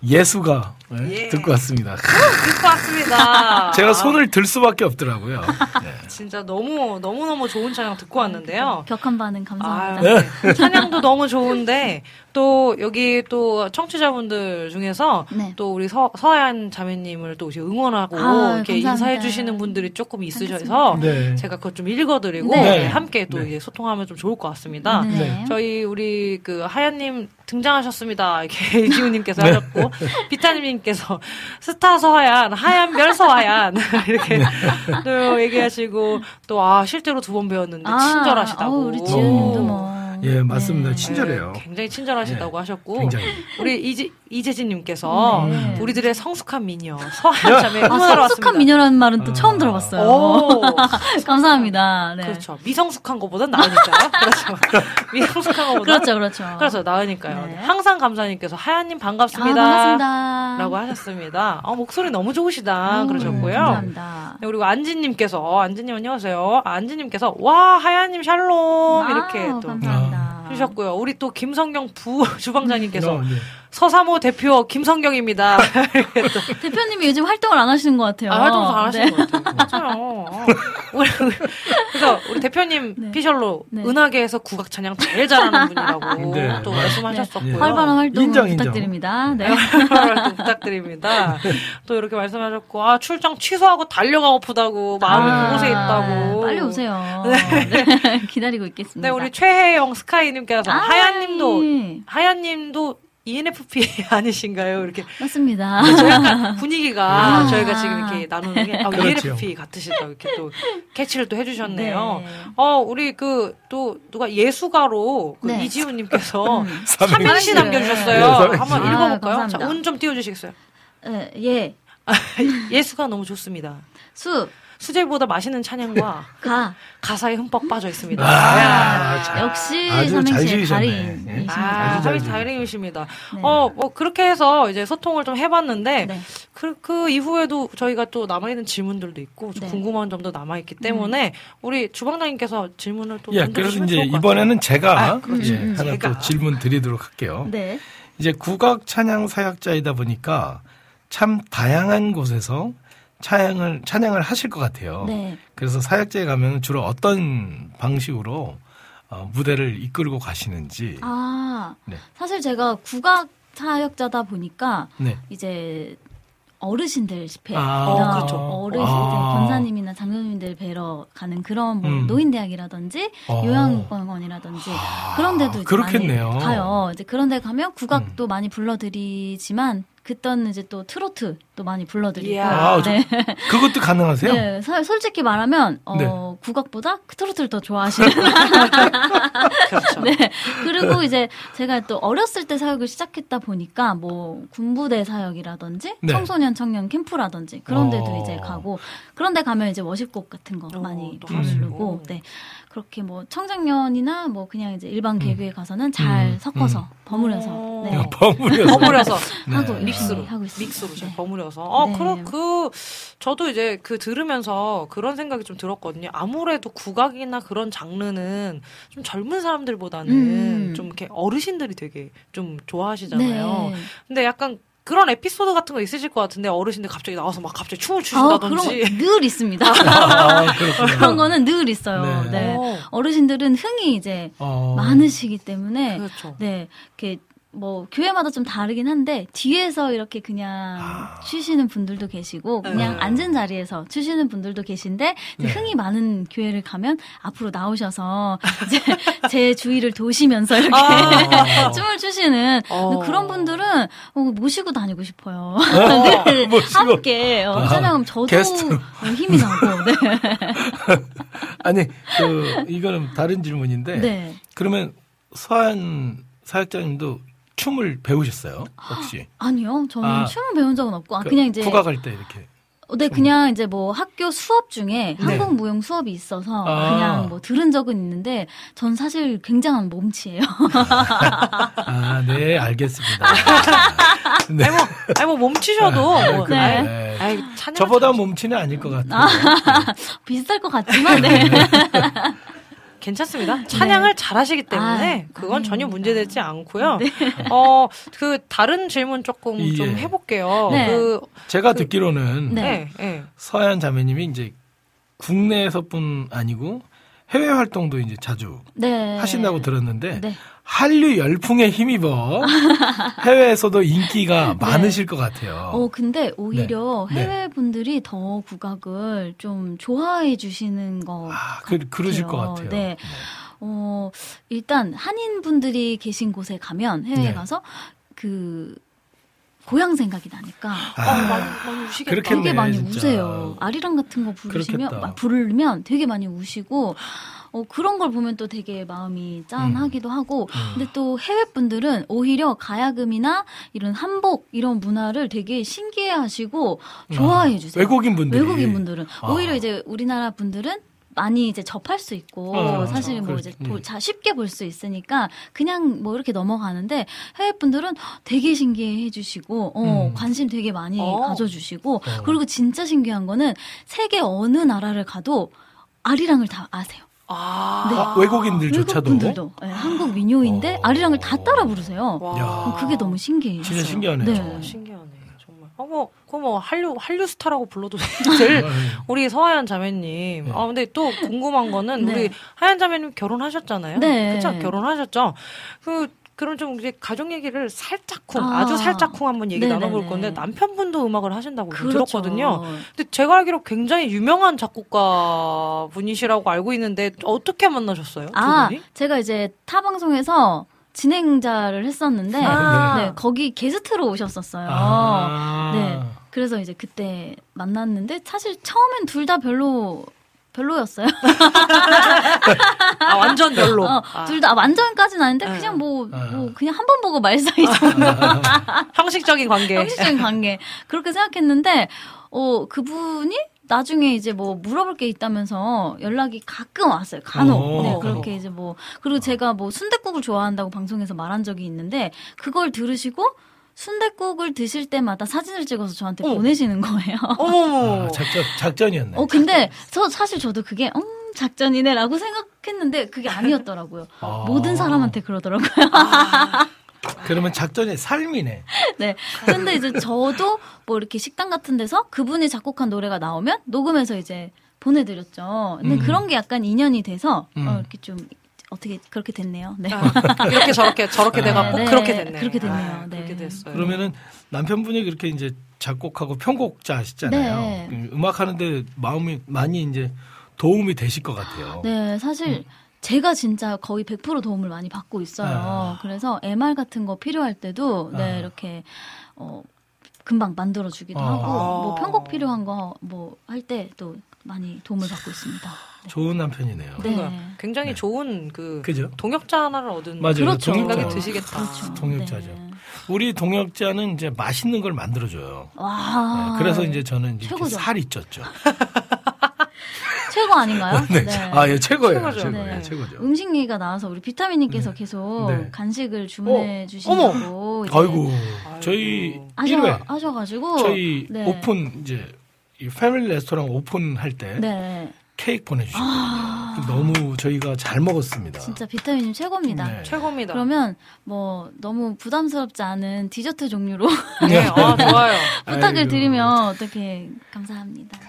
예수가. 듣고 왔습니다. 듣고 왔습니다. 제가 손을 들 수밖에 없더라고요. 네. 진짜 너무 너무 너무 좋은 찬양 듣고 왔는데요. 격한 반응 감사합니다. 네. 찬양도 너무 좋은데 또 여기 또 청취자분들 중에서 네. 또 우리 서, 서하얀 자매님을 또 응원하고 아, 이렇게 감사합니다. 인사해 주시는 분들이 조금 있으셔서 네. 제가 그것 좀 읽어드리고 네. 네, 함께 또 네. 이제 소통하면 좀 좋을 것 같습니다. 네. 네. 저희 우리 그 하얀님 등장하셨습니다. 이렇게 이기훈님께서 네. 하셨고 비타님께서 스타 서하얀 하얀 별 서하얀 이렇게 또 얘기하시고 또 아 실제로 두 번 배웠는데 친절하시다고. 아, 우리 지은님도 오. 뭐. 예, 맞습니다. 네. 친절해요. 네, 굉장히 친절하시다고 하셨고 굉장히. 우리 이재 이재진님께서 네. 우리들의 성숙한 미녀 서하얀 자매 아, 응원하러 왔습니다. 성숙한 미녀라는 말은 또 아. 처음 들어봤어요. 오. 감사합니다. 네. 그렇죠. 미성숙한 것보단 나으니까요. 그렇죠. 미성숙한 것보다 그렇죠, 그렇죠. 그렇죠. 나으니까요. 네. 항상 감사님께서 하얀님 아, 반갑습니다. 반갑습니다. 라고 하셨습니다. 아, 목소리 너무 좋으시다. 음, 그러셨고요. 감사합니다. 네, 그리고 안지님께서, 안지님 안녕하세요. 아, 안지님께서, 와, 하얀님 샬롬. 아, 이렇게 또 감사합니다. 해주셨고요. 우리 또 김성경 부 주방장님께서, 어, 네. 서사모 대표 김성경입니다. 대표님이 요즘 활동을 안 하시는 것 같아요. 아, 활동 잘 하시는 네. 것 같아요. 맞아요. 어. 우리, 그래서 우리 대표님 네. 피셜로 네. 은하계에서 국악 찬양 제일 잘하는 분이라고 네. 또 네. 말씀하셨었고요. 네. 활발한 활동 인정, 인정. 부탁드립니다. 네. 활동 부탁드립니다. 또 이렇게 말씀하셨고, 아, 출장 취소하고 달려가고프다고, 마음이 아, 그곳에 있다고. 빨리 오세요. 네. 기다리고 있겠습니다. 네, 우리 최혜영 스카이님 께서, 아, 하얀님도, 예. 하얀님도 ENFP 아니신가요? 이렇게. 맞습니다. 저 약간 분위기가 아. 저희가 지금 이렇게 나누는 게, 아, 그렇죠. ENFP 같으시다고 이렇게 또 캐치를 또 해주셨네요. 네. 어, 우리 그, 또, 누가 예수가로, 그 네. 이지훈님께서 음. 삼행시. 남겨주셨어요. 네. 한번 아, 읽어볼까요? 감사합니다. 자, 운 좀 띄워주시겠어요? 네, 예. 예수가 너무 좋습니다. 수, 수제보다 맛있는 찬양과 가. 가사에 흠뻑 빠져 있습니다. 아, 야. 잘- 역시 삼행시의. 달인이십니다. 아, 아주 잘 하위 지으셨네. 다이렉이십니다. 네. 어, 뭐 그렇게 해서 이제 소통을 좀 해봤는데 네. 그, 그 이후에도 저희가 또 남아 있는 질문들도 있고 좀 네. 궁금한 점도 남아 있기 때문에 우리 주방장님께서 질문을 또 예, 그래서 이제 이번에는 제가 아, 그렇죠. 예, 음, 하나 제가. 또 질문 드리도록 할게요. 네. 이제 국악 찬양 사역자이다 보니까 참 다양한 곳에서 찬양을 찬양을 하실 것 같아요. 네. 그래서 사역자에 가면 주로 어떤 방식으로 어, 무대를 이끌고 가시는지. 아, 네. 사실 제가 국악 사역자다 보니까 네. 이제 어르신들 집회, 아, 어, 그렇죠. 어르신 아. 권사님이나 장로님들 뵈러 가는 그런 뭐 음. 노인대학이라든지 어. 요양병원이라든지 그런 데도 이제 그렇겠네요. 많이 가요. 이제 그런 데 가면 국악도 음. 많이 불러드리지만 그때는 이제 또 트로트도 많이 불러드리고 이야. 아, 저- 네. 그것도 가능하세요? 네, 사- 솔직히 말하면 어, 네. 국악보다 트로트를 더 좋아하시는. 그렇죠. 네. 그리고 이제 제가 또 어렸을 때 사역을 시작했다 보니까 뭐 군부대 사역이라든지 네. 청소년 청년 캠프라든지 그런 데도 어. 이제 가고 그런 데 가면 이제 워십곡 같은 거 어, 많이 또 부르고. 네. 그렇게 뭐 청장년이나 뭐 그냥 이제 일반 개교에 가서는 잘 음. 섞어서 음. 버무려서 어. 네. 버무려서. 버무려서 하고 네. 믹스로 하고 있습니다. 믹스로 잘 네. 버무려서 어 네. 그러 그 저도 이제 그 들으면서 그런 생각이 좀 들었거든요. 아무래도 국악이나 그런 장르는 좀 젊은 사람들보다는 음. 좀 이렇게 어르신들이 되게 좀 좋아하시잖아요. 네. 근데 약간 그런 에피소드 같은 거 있으실 것 같은데 어르신들 갑자기 나와서 막 갑자기 춤을 아, 추신다든지. 거늘 있습니다. 아, 그렇구나. 그런 거는 늘 있어요. 네. 네. 어, 어르신들은 흥이 이제 어. 많으시기 때문에 그렇죠. 네, 이렇게 뭐 교회마다 좀 다르긴 한데 뒤에서 이렇게 그냥 아. 추시는 분들도 계시고 그냥 네. 앉은 자리에서 추시는 분들도 계신데 네. 흥이 많은 교회를 가면 앞으로 나오셔서 이제 제 주위를 도시면서 이렇게 아. 춤을 추시는 어. 그런 분들은 어, 모시고 다니고 싶어요. 어. 함께 어, 아, 찬양하면 저도 게스트로. 어, 힘이 나고 네. 아니, 그, 이거는 다른 질문인데. 네. 그러면 서한 사역자님도 춤을 배우셨어요? 혹시? 아니요, 저는 아. 춤을 배운 적은 없고 아, 그 그냥 이제 국악할 때 이렇게. 어, 네, 그냥 이제 뭐 학교 수업 중에 한국 무용 수업이 있어서 네. 아. 그냥 뭐 들은 적은 있는데 전 사실 굉장한 몸치예요. 아, 네, 알겠습니다. 네. 아니 뭐, 아니 뭐 몸치셔도 뭐. 아이, 네. 아이, 저보다 몸치는 아닐 것 같아요. 비슷할 것 같지만 네. 괜찮습니다. 찬양을 잘하시기 때문에 아, 그건 전혀 아닙니다. 문제되지 않고요. 어, 그 다른 질문 조금 예. 좀 해볼게요. 네. 그, 제가 듣기로는 네. 네, 네. 서현 자매님이 이제 국내에서뿐 아니고 해외 활동도 이제 자주 네. 하신다고 들었는데 네. 한류 열풍에 힘입어 해외에서도 인기가 많으실 것 같아요. 어, 근데 오히려 네. 해외 분들이 더 국악을 좀 좋아해 주시는 것 아, 그, 그러실 것 같아요. 네. 어, 일단 한인 분들이 계신 곳에 가면 해외에 네. 가서 그 고향 생각이 나니까 아, 어, 많이, 많이 우시겠다. 그렇겠네, 되게 많이 진짜. 우세요. 아리랑 같은 거 부르시면. 막 부르면 되게 많이 우시고 어, 그런 걸 보면 또 되게 마음이 짠하기도 하고 음. 근데 또 해외 분들은 오히려 가야금이나 이런 한복 이런 문화를 되게 신기해하시고 좋아해 주세요. 외국인 분들이 외국인 분들은 아. 오히려 이제 우리나라 분들은 많이 이제 접할 수 있고 어, 사실 뭐 그렇- 이제 음. 보- 자 쉽게 볼 수 있으니까 그냥 뭐 이렇게 넘어가는데 해외 분들은 되게 신기해 해주시고 어, 음. 관심 되게 많이 어. 가져주시고 어. 그리고 진짜 신기한 거는 세계 어느 나라를 가도 아리랑을 다 아세요. 아, 네. 아, 외국인들조차도 외국분들도 네, 한국 민요인데 어. 아리랑을 다 따라 부르세요. 어, 그게 너무 신기해요. 진짜 신기하네요. 네. 어, 신기하네. 정말. 어머, 그뭐 한류 한류 스타라고 불러도 될 네. 우리 서하연 자매님. 네. 아 근데 또 궁금한 거는 네. 우리 하연 자매님 결혼하셨잖아요. 네. 그쵸? 결혼하셨죠. 그 그럼 좀 이제 가족 얘기를 살짝쿵 아. 아. 주 살짝쿵 한번 얘기 네네네. 나눠볼 건데 남편분도 음악을 하신다고 좀 그렇죠. 들었거든요. 근데 제가 알기로 굉장히 유명한 작곡가 분이시라고 알고 있는데 어떻게 만나셨어요? 두 아, 분이? 제가 이제 타 방송에서 진행자를 했었는데, 아. 네, 거기 게스트로 오셨었어요. 아. 네. 그래서 이제 그때 만났는데, 사실 처음엔 둘 다 별로, 별로였어요. 아 완전 별로. 어, 아, 둘다 완전까지는 아닌데, 네. 그냥 뭐, 아. 뭐, 그냥 한 번 보고 말 사이 정도. 형식적인 관계. 형식적인 관계. 그렇게 생각했는데, 어, 그분이 나중에 이제 뭐 물어볼 게 있다면서 연락이 가끔 왔어요. 간혹. 오. 네, 그렇게 이제 뭐. 그리고 제가 뭐 순댓국을 좋아한다고 방송에서 말한 적이 있는데, 그걸 들으시고, 순댓국을 드실 때마다 사진을 찍어서 저한테 어. 보내시는 거예요. 어머머. 아, 작전 작전이었네. 어, 근데 저 사실 저도 그게, 음, 작전이네라고 생각했는데, 그게 아니었더라고요. 아. 모든 사람한테 그러더라고요. 그러면 작전의 삶이네. 네. 근데 이제 저도 뭐 이렇게 식당 같은 데서 그분이 작곡한 노래가 나오면 녹음해서 이제 보내드렸죠. 근데 음. 그런 게 약간 인연이 돼서 음. 어, 이렇게 좀 어떻게 그렇게 됐네요. 네. 아, 이렇게 저렇게 저렇게 네, 돼갖고 네, 그렇게 됐네. 그렇게 됐네요. 아, 네. 그렇게 됐어요. 그러면은 남편분이 그렇게 이제 작곡하고 편곡자 하시잖아요. 네. 음, 음악 하는데 마음이 많이 이제 도움이 되실 것 같아요. 네, 사실 제가 진짜 거의 100% 도움을 많이 받고 있어요. 아. 그래서 MR 같은 거 필요할 때도 네, 아. 이렇게 어 금방 만들어 주기도 아. 하고 뭐 편곡 필요한 거 뭐 할 때 또 많이 도움을 받고 있습니다. 좋은 남편이네요. 네. 그러니까 굉장히 네. 좋은 그 그죠? 동역자 하나를 얻은 맞아요. 그렇죠. 생각이 동역자. 드시겠다. 그렇죠. 동역자죠. 네. 우리 동역자는 이제 맛있는 걸 만들어줘요. 와. 네, 그래서 이제 저는 최고죠. 살이 쪘죠. 최고 아닌가요? 네. 아, 예, 최고예요. 최고죠. 최고예요. 네. 최고죠. 음식리가 나와서 우리 비타민님께서 네. 계속 네. 간식을 주문해 어, 주신다고 이제 아이고, 아이고. 저희 하셔, 1회 하셔 가지고 저희 네. 오픈 이제 이 패밀리 레스토랑 오픈할 때 네 케이크 보내주셨거든요. 아. 너무 저희가 잘 먹었습니다. 진짜 비타민님 최고입니다. 네. 최고입니다. 그러면 뭐 너무 부담스럽지 않은 디저트 종류로 네, 아, 좋아요. 부탁을 아이고. 드리면 어떻게 감사합니다.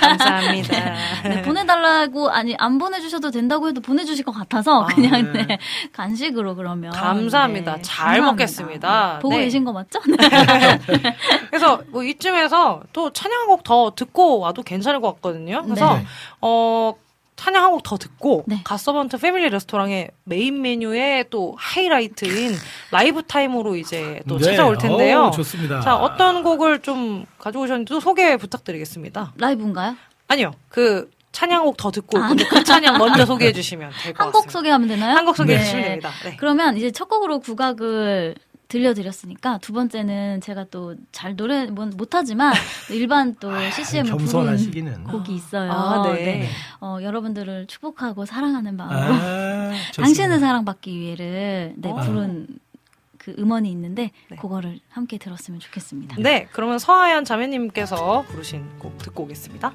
감사합니다. 네, 보내달라고 아니 안 보내주셔도 된다고 해도 보내주실 것 같아서 아, 그냥 네. 네. 간식으로 그러면 감사합니다. 네, 잘 감사합니다. 먹겠습니다. 네, 보고 네. 계신 거 맞죠? 네. 그래서 뭐 이쯤에서 또 찬양 한곡더 듣고 와도 괜찮을 것 같거든요. 그래서 네. 어 찬양 한 곡 더 듣고 네. 갓서번트 패밀리 레스토랑의 메인 메뉴의 또 하이라이트인 라이브 타임으로 이제 또 네. 찾아올 텐데요. 어우, 좋습니다. 자 어떤 곡을 좀 가져오셨는지 또 소개 부탁드리겠습니다. 라이브인가요? 아니요 그 찬양 곡 더 듣고 아, 근데 그 찬양 먼저 소개해 주시면 될 것 같습니다. 한 곡 소개하면 되나요? 한 곡 소개해 네. 주시면 됩니다. 네. 그러면 이제 첫 곡으로 국악을 들려드렸으니까 두 번째는 제가 또 잘 노래 뭐 못하지만 일반 또 CCM을 부른 겸손하시기는. 곡이 있어요. 아, 네. 어, 여러분들을 축복하고 사랑하는 마음으로 아. 당신을 사랑받기 위해를 네, 어. 부른 그 음원이 있는데 네. 그거를 함께 들었으면 좋겠습니다. 네, 그러면 서하연 자매님께서 부르신 곡 듣고 오겠습니다.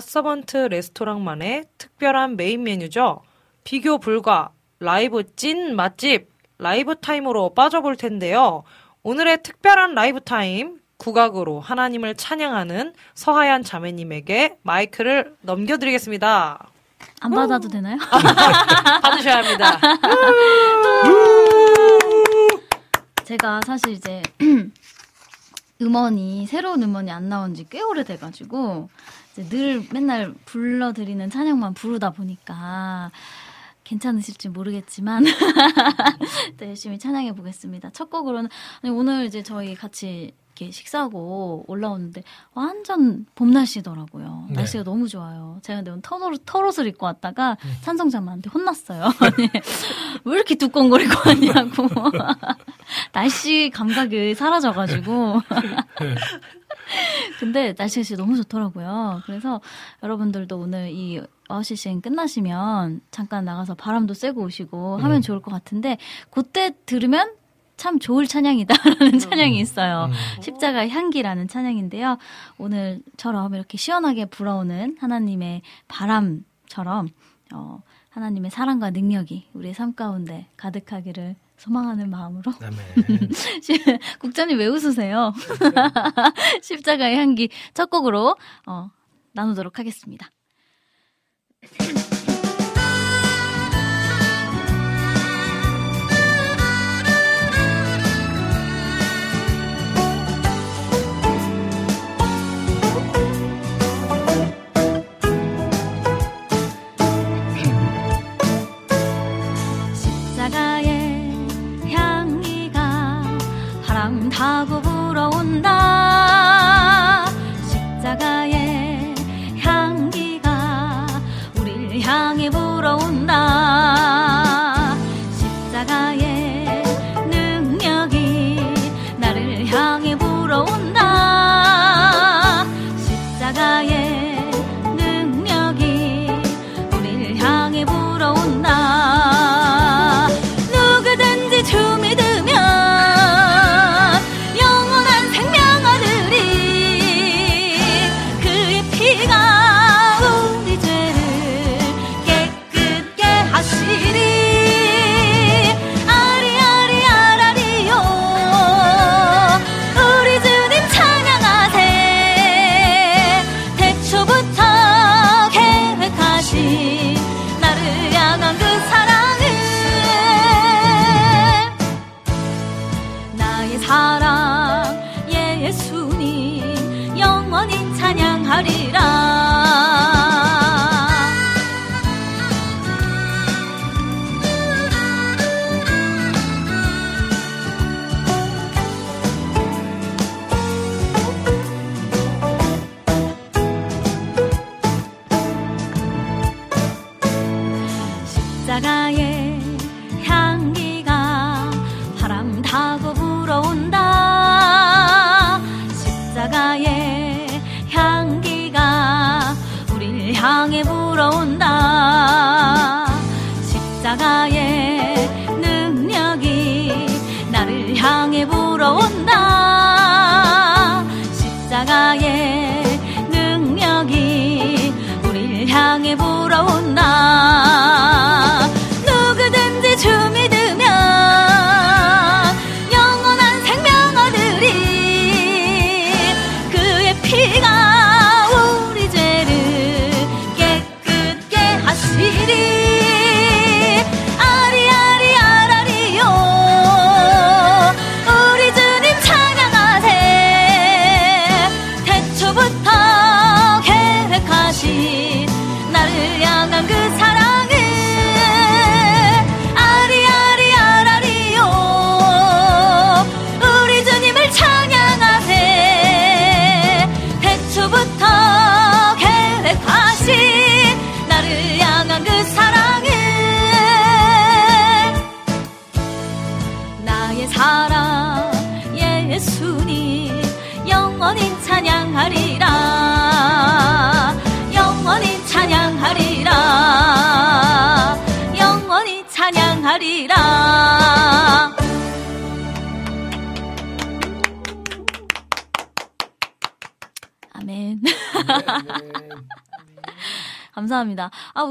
갓서번트 레스토랑만의 특별한 메인 메뉴죠. 비교 불가, 라이브 찐 맛집, 라이브 타임으로 빠져볼 텐데요. 오늘의 특별한 라이브 타임, 국악으로 하나님을 찬양하는 서하얀 자매님에게 마이크를 넘겨드리겠습니다. 안 받아도 되나요? 받으셔야 합니다. 제가 사실 이제 음원이 새로운 음원이 안 나온 지 꽤 오래돼가지고 늘 맨날 불러드리는 찬양만 부르다 보니까 괜찮으실지 모르겠지만 또 열심히 찬양해 보겠습니다. 첫 곡으로는 아니, 오늘 이제 저희 같이 이렇게 식사하고 올라오는데 완전 봄 날씨더라고요. 네. 날씨가 너무 좋아요. 제가 근데 오늘 털옷, 털옷을 입고 왔다가 산성자매한테 혼났어요. 아니, 왜 이렇게 두꺼운 걸 입고 왔냐고. 날씨 감각이 사라져가지고. 근데 날씨가 진짜 너무 좋더라고요. 그래서 여러분들도 오늘 이 와우씨싱 끝나시면 잠깐 나가서 바람도 쐬고 오시고 하면 음. 좋을 것 같은데 그때 들으면 참 좋을 찬양이다라는 찬양이 있어요. 십자가 향기라는 찬양인데요. 오늘처럼 이렇게 시원하게 불어오는 하나님의 바람처럼 어, 하나님의 사랑과 능력이 우리의 삶 가운데 가득하기를 소망하는 마음으로 국장님 왜 웃으세요? 십자가의 향기 첫 곡으로 어, 나누도록 하겠습니다. 바람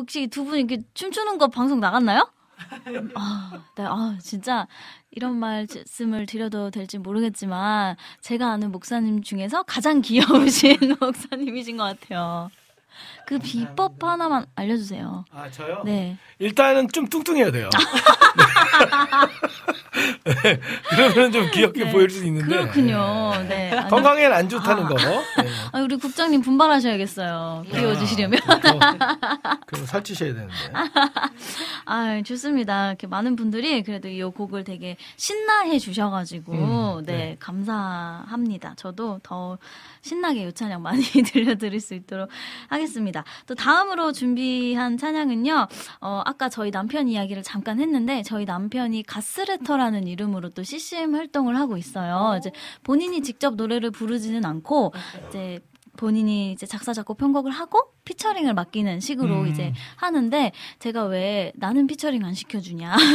혹시 두 분 이렇게 춤추는 거 방송 나갔나요? 아, 네, 아, 진짜 이런 말씀을 드려도 될지 모르겠지만 제가 아는 목사님 중에서 가장 귀여우신 목사님이신 것 같아요. 그 비법 하나만 알려주세요. 아 저요? 네. 일단은 좀 뚱뚱해야 돼요. 네. 그러면 좀 귀엽게 네. 보일 수 있는데 그렇군요. 네. 아니, 건강에는 안 좋다는 아. 거. 네. 아, 우리 국장님 분발하셔야겠어요. 귀여워지시려면. 그럼 살찌셔야 되는데. 아, 좋습니다. 이렇게 많은 분들이 그래도 이 곡을 되게 신나해 주셔가지고, 음, 네, 네. 감사합니다. 저도 더 신나게 요 찬양 많이 들려드릴 수 있도록 하겠습니다. 또 다음으로 준비한 찬양은요, 어, 아까 저희 남편 이야기를 잠깐 했는데, 저희 남편이 가스레터라는 이름으로 또 CCM 활동을 하고 있어요. 이제 본인이 직접 노래 를 부르지는 않고, 이제 본인이 이제 작사, 작곡, 편곡을 하고 피처링을 맡기는 식으로 음. 이제 하는데 제가 왜 나는 피처링 안 시켜주냐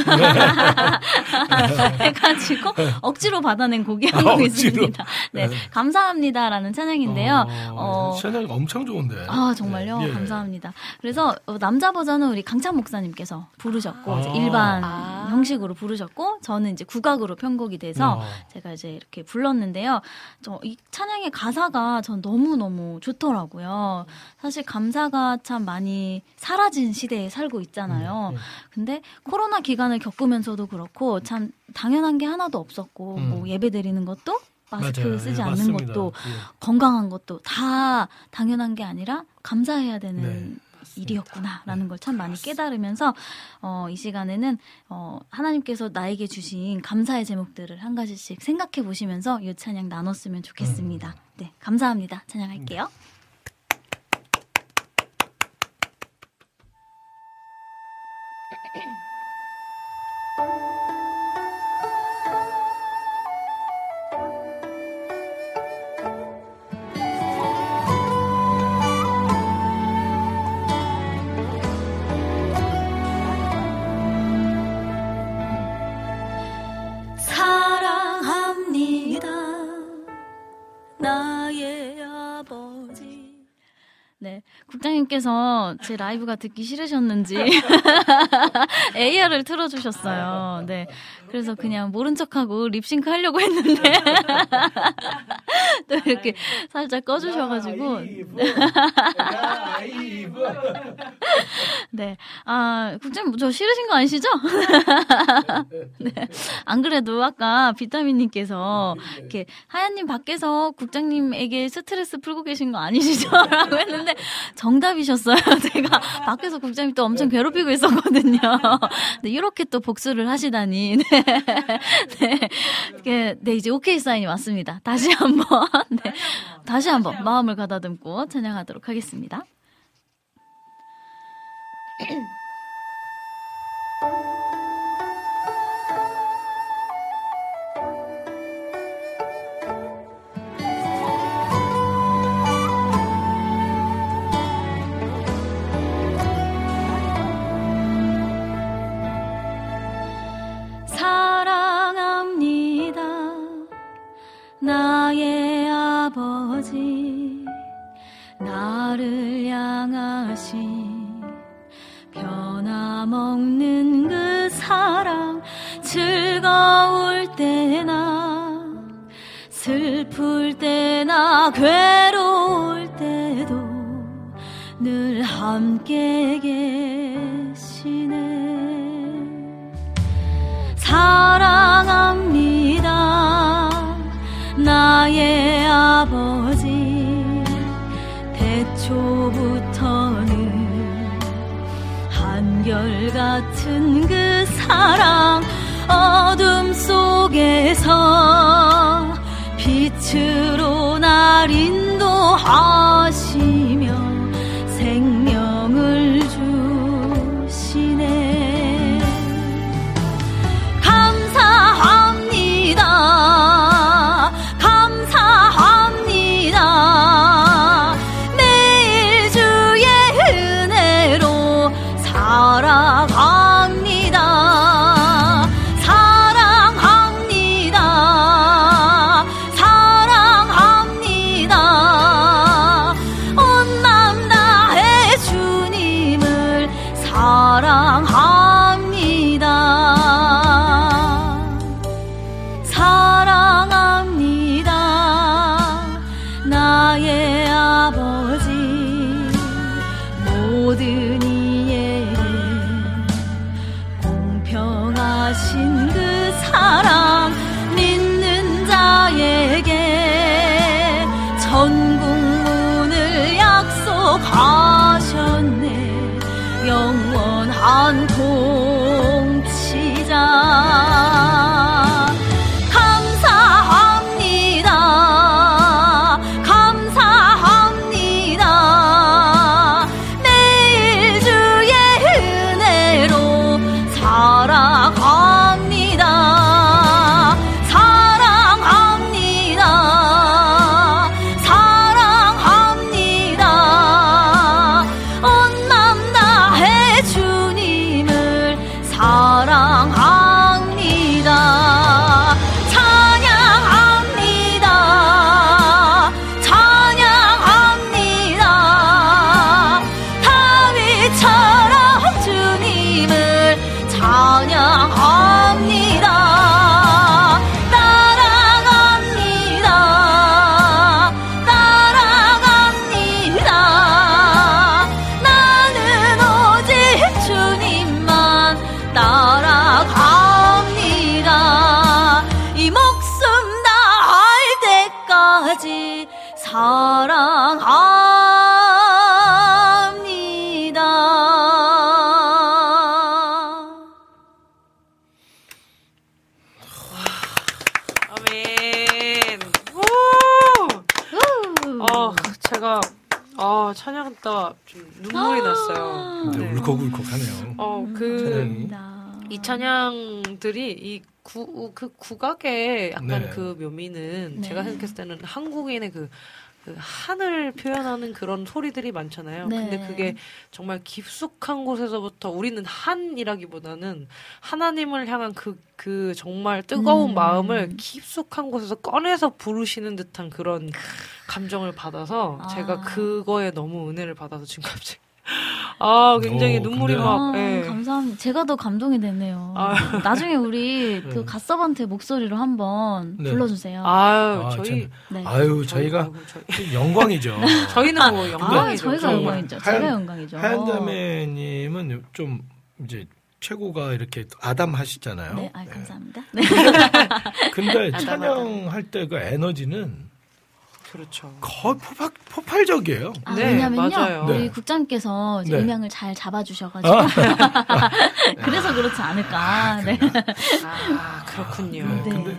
해가지고 억지로 받아낸 곡이 한 아, 곡? 있습니다. 네, 감사합니다라는 찬양인데요. 어, 채널 엄청 좋은데. 아 정말요? 네, 예. 감사합니다. 그래서 어, 남자 버전은 우리 강찬 목사님께서 부르셨고 아. 일반 아. 형식으로 부르셨고 저는 이제 국악으로 편곡이 돼서 어. 제가 이제 이렇게 불렀는데요. 저 이 찬양의 가사가 전 너무 너무 좋더라고요. 사실 감 사가 참 많이 사라진 시대에 살고 음, 있잖아요. 근데 코로나 기간을 겪으면서도 그렇고 참 당연한 게 하나도 없었고 음. 뭐 예배 드리는 것도 마스크 맞아요. 쓰지 예, 않는 맞습니다. 것도 예. 건강한 것도 다 당연한 게 아니라 감사해야 되는 네, 일이었구나라는 걸참 많이 깨달으면서 어, 이 시간에는 어, 하나님께서 나에게 주신 감사의 제목들을 한 가지씩 생각해 보시면서 이 찬양 나눴으면 좋겠습니다. 음. 네, 감사합니다. 찬양할게요. 사 님께서 제 라이브가 듣기 싫으셨는지 AR을 틀어주셨어요. 네, 그래서 그냥 모른 척하고 립싱크 하려고 했는데 또 이렇게 살짝 꺼주셔가지고 네, 아 국장님 저 싫으신 거 아니시죠? 네, 안 그래도 아까 비타민님께서 이렇게 하얀님 밖에서 국장님에게 스트레스 풀고 계신 거 아니시죠?라고 했는데 정답이셨어요. 제가 밖에서 국장님 또 엄청 괴롭히고 있었거든요. 네, 이렇게 또 복수를 하시다니. 네. 네. 네, 네, 이제 오케이 사인이 왔습니다. 다시 한번, 네. 다시 한번 마음을 가다듬고 찬양하도록 하겠습니다. 향하신 변함없는 그 사랑. 즐거울 때나 슬플 때나 괴로울 때도 늘 함께 계시네. 사랑합니다. 나의 아버지. 태초부터 한결같은 그 사랑. 어둠 속에서 빛으로 날 인도하시 그 국악의 약간 네. 그 묘미는 네. 제가 생각했을 때는 한국인의 그, 그 하늘 표현하는 그런 소리들이 많잖아요. 네. 근데 그게 정말 깊숙한 곳에서부터 우리는 한이라기보다는 하나님을 향한 그, 그 정말 뜨거운 음. 마음을 깊숙한 곳에서 꺼내서 부르시는 듯한 그런 감정을 받아서 제가 아. 그거에 너무 은혜를 받아서 지금 갑자기 아 굉장히 오, 눈물이 근데- 막 아, 예. 감사합니다. 제가 더 감동이 되네요. 아. 나중에 우리 그 네. 갓서반트 목소리로 한번 네. 불러주세요. 아유 아, 저희 참. 네. 아유, 저희가 저희- 영광이죠. 저희는 뭐 아, 영광이죠. 저희가 정말. 영광이죠. 하얀- 제가 영광이죠. 하얀 자매님은 좀 이제 최고가 이렇게 아담하시잖아요. 네, 아, 네. 감사합니다. 네. 근데 찬양할 때 그 에너지는 그렇죠. 거의 포팔, 폭발적이에요. 아, 네, 왜냐면요. 맞아요. 우리 네. 국장님께서 이제 네. 음향을 잘 잡아주셔가지고. 아. 그래서 그렇지 않을까. 네. 아 그렇군요. 네, 네. 근데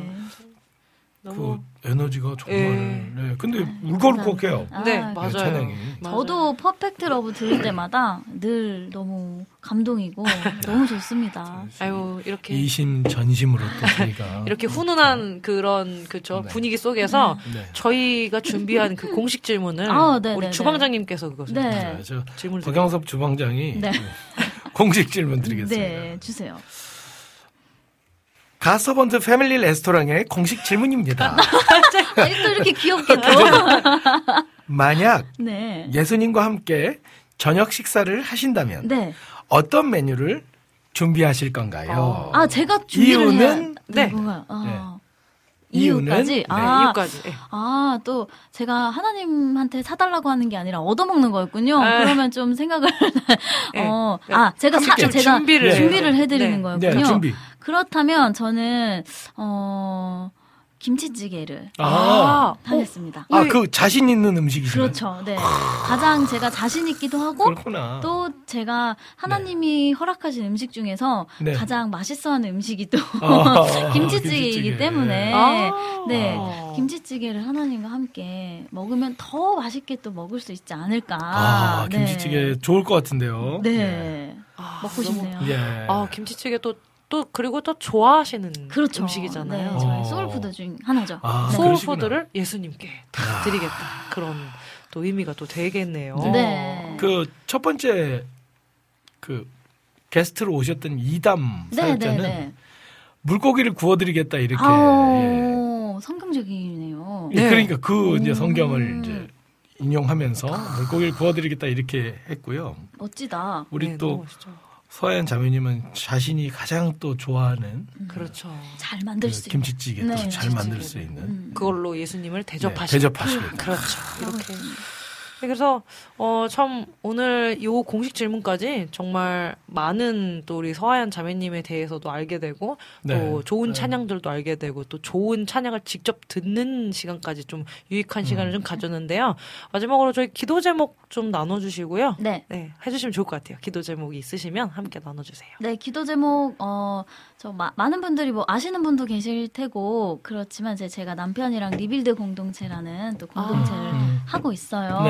너무 그 에너지가 정말. 예. 네. 근데 아, 울컥울컥해요. 감사합니다. 네 아, 맞아요. 찬양이. 맞아요. 저도 Perfect Love 들을 때마다 늘 너무 감동이고 너무 좋습니다. 아유 이렇게 이심 전심으로 또 저희가 이렇게 훈훈한 그런 그저 네. 분위기 속에서 네. 저희가 준비한 그 공식 질문을 아, 네, 우리 네, 주방장님께서 그것을 네. 네, 저 질문을 박영섭 주방장이 네. 그 공식 질문 드리겠습니다. 네, 주세요. 가서번드 패밀리 레스토랑의 공식 질문입니다. 아니, 또 이렇게 귀엽게 또. 만약 네. 예수님과 함께 저녁 식사를 하신다면 네. 어떤 메뉴를 준비하실 건가요? 아, 제가 준비를 이유는 해야 네. 뭔가요? 아. 이유는 이유까지? 네, 아, 이유까지. 예. 아, 또 제가 하나님한테 사달라고 하는 게 아니라 얻어먹는 거였군요. 아. 그러면 좀 생각을 예. 어, 아, 제가 사, 제가 준비를 준비를 해요. 해드리는 네. 거였군요. 네, 준비. 그렇다면 저는 어 김치찌개를 아, 하겠습니다. 아, 그 자신 있는 음식이시죠? 그렇죠. 네. 가장 제가 자신 있기도 하고 그렇구나. 또 제가 하나님이 허락하신 음식 중에서 네. 가장 맛있어하는 음식이 또 아, 김치찌개이기 김치찌개. 때문에 아. 네 김치찌개를 하나님과 함께 먹으면 더 맛있게 또 먹을 수 있지 않을까. 아, 네. 김치찌개 좋을 것 같은데요. 네. 아, 먹고 너무- 싶네요. 예. 아 김치찌개 또 또 그리고 또 좋아하시는 그렇죠. 음식이잖아요. 네, 저희 어. 소울푸드 중 하나죠. 아, 네. 소울푸드를 예수님께 다 아. 드리겠다 그런 또 의미가 또 되겠네요. 네. 그 첫 번째 그 게스트로 오셨던 이담 네, 사역자는 네, 네. 물고기를 구워드리겠다 이렇게. 아우, 성경적이네요. 예. 네. 그러니까 그 이제 음. 성경을 이제 인용하면서 물고기를 구워드리겠다 이렇게 했고요. 멋지다. 우리 네, 또 너무 멋있죠. 서현 자매님은 자신이 가장 또 좋아하는 그렇죠. 잘 만들 그수 있는. 김치찌개 네, 또잘 만들 수. 있는 음. 그걸로 예수님을 네, 대접하시고. 그렇죠. 이렇게 있습니다. 그래서 어 참 오늘 요 공식 질문까지 정말 많은 또 우리 서하연 자매님에 대해서도 알게 되고 네. 또 좋은 네. 찬양들도 알게 되고 또 좋은 찬양을 직접 듣는 시간까지 좀 유익한 시간을 음. 좀 가졌는데요. 마지막으로 저희 기도 제목 좀 나눠주시고요. 네. 해주시면 좋을 것 같아요. 기도 제목이 있으시면 함께 나눠주세요. 네, 기도 제목, 어, 저, 마- 많은 분들이 뭐 아시는 분도 계실 테고, 그렇지만 이제 제가 남편이랑 리빌드 공동체라는 또 공동체를 음. 하고 있어요.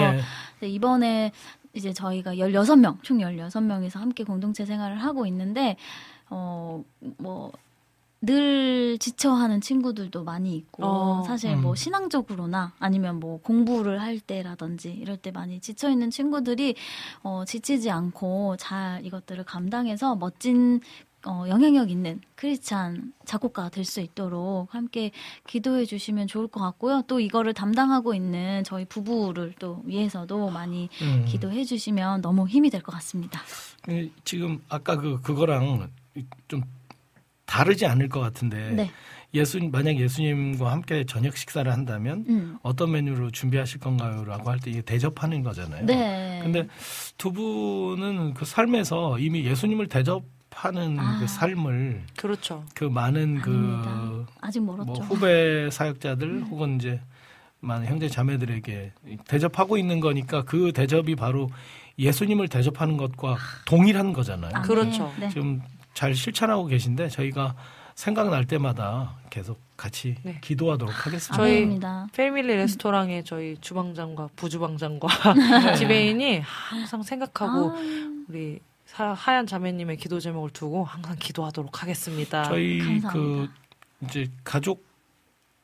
네. 이번에 이제 저희가 16명, 총 16명이서 함께 공동체 생활을 하고 있는데, 어, 뭐, 늘 지쳐하는 친구들도 많이 있고, 어, 사실 음. 뭐 신앙적으로나 아니면 뭐 공부를 할 때라든지 이럴 때 많이 지쳐 있는 친구들이, 어, 지치지 않고 잘 이것들을 감당해서 멋진 어, 영향력 있는 크리스찬 작곡가가 될 수 있도록 함께 기도해 주시면 좋을 것 같고요. 또 이거를 담당하고 있는 저희 부부를 또 위해서도 많이 음. 기도해 주시면 너무 힘이 될 것 같습니다. 그 지금 아까 그 그거랑 좀 다르지 않을 것 같은데 네. 예수 만약 예수님과 함께 저녁 식사를 한다면 음. 어떤 메뉴로 준비하실 건가요라고 할 때 이게 대접하는 거잖아요. 네. 근데 두 분은 그 삶에서 이미 예수님을 대접 하는 아. 그 삶을 그렇죠. 그 많은 그 아닙니다. 아직 멀었죠. 뭐 후배 사역자들 혹은 이제 많은 형제 자매들에게 대접하고 있는 거니까 그 대접이 바로 예수님을 대접하는 것과 동일한 거잖아요. 아, 그렇죠. 네. 네. 지금 잘 실천하고 계신데 저희가 생각날 때마다 계속 같이 네. 기도하도록 하겠습니다. 저희 아멘입니다. 패밀리 레스토랑의 저희 주방장과 부주방장과 지배인이 항상 생각하고 아. 우리 사- 하얀 자매님의 기도 제목을 두고 항상 기도하도록 하겠습니다. 저희 감사합니다. 그 이제 가족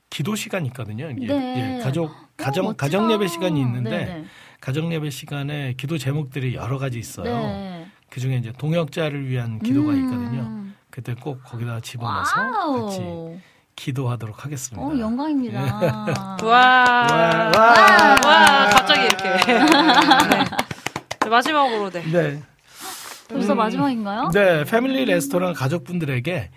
기도 시간이 있거든요. 예, 네. 예, 가족 가정 멋지다. 가정 예배 시간이 있는데 네네. 가정 예배 시간에 기도 제목들이 여러 가지 있어요. 네. 그 중에 이제 동역자를 위한 기도가 음. 있거든요. 그때 꼭 거기다 집어넣어서 같이 wow. 기도하도록 하겠습니다. 어, 영광입니다. 와, 와, 와, 와, 갑자기 이렇게. 네. 네, 마지막으로 네. 네. 벌써 음, 마지막인가요? 네, 패밀리 레스토랑 가족분들에게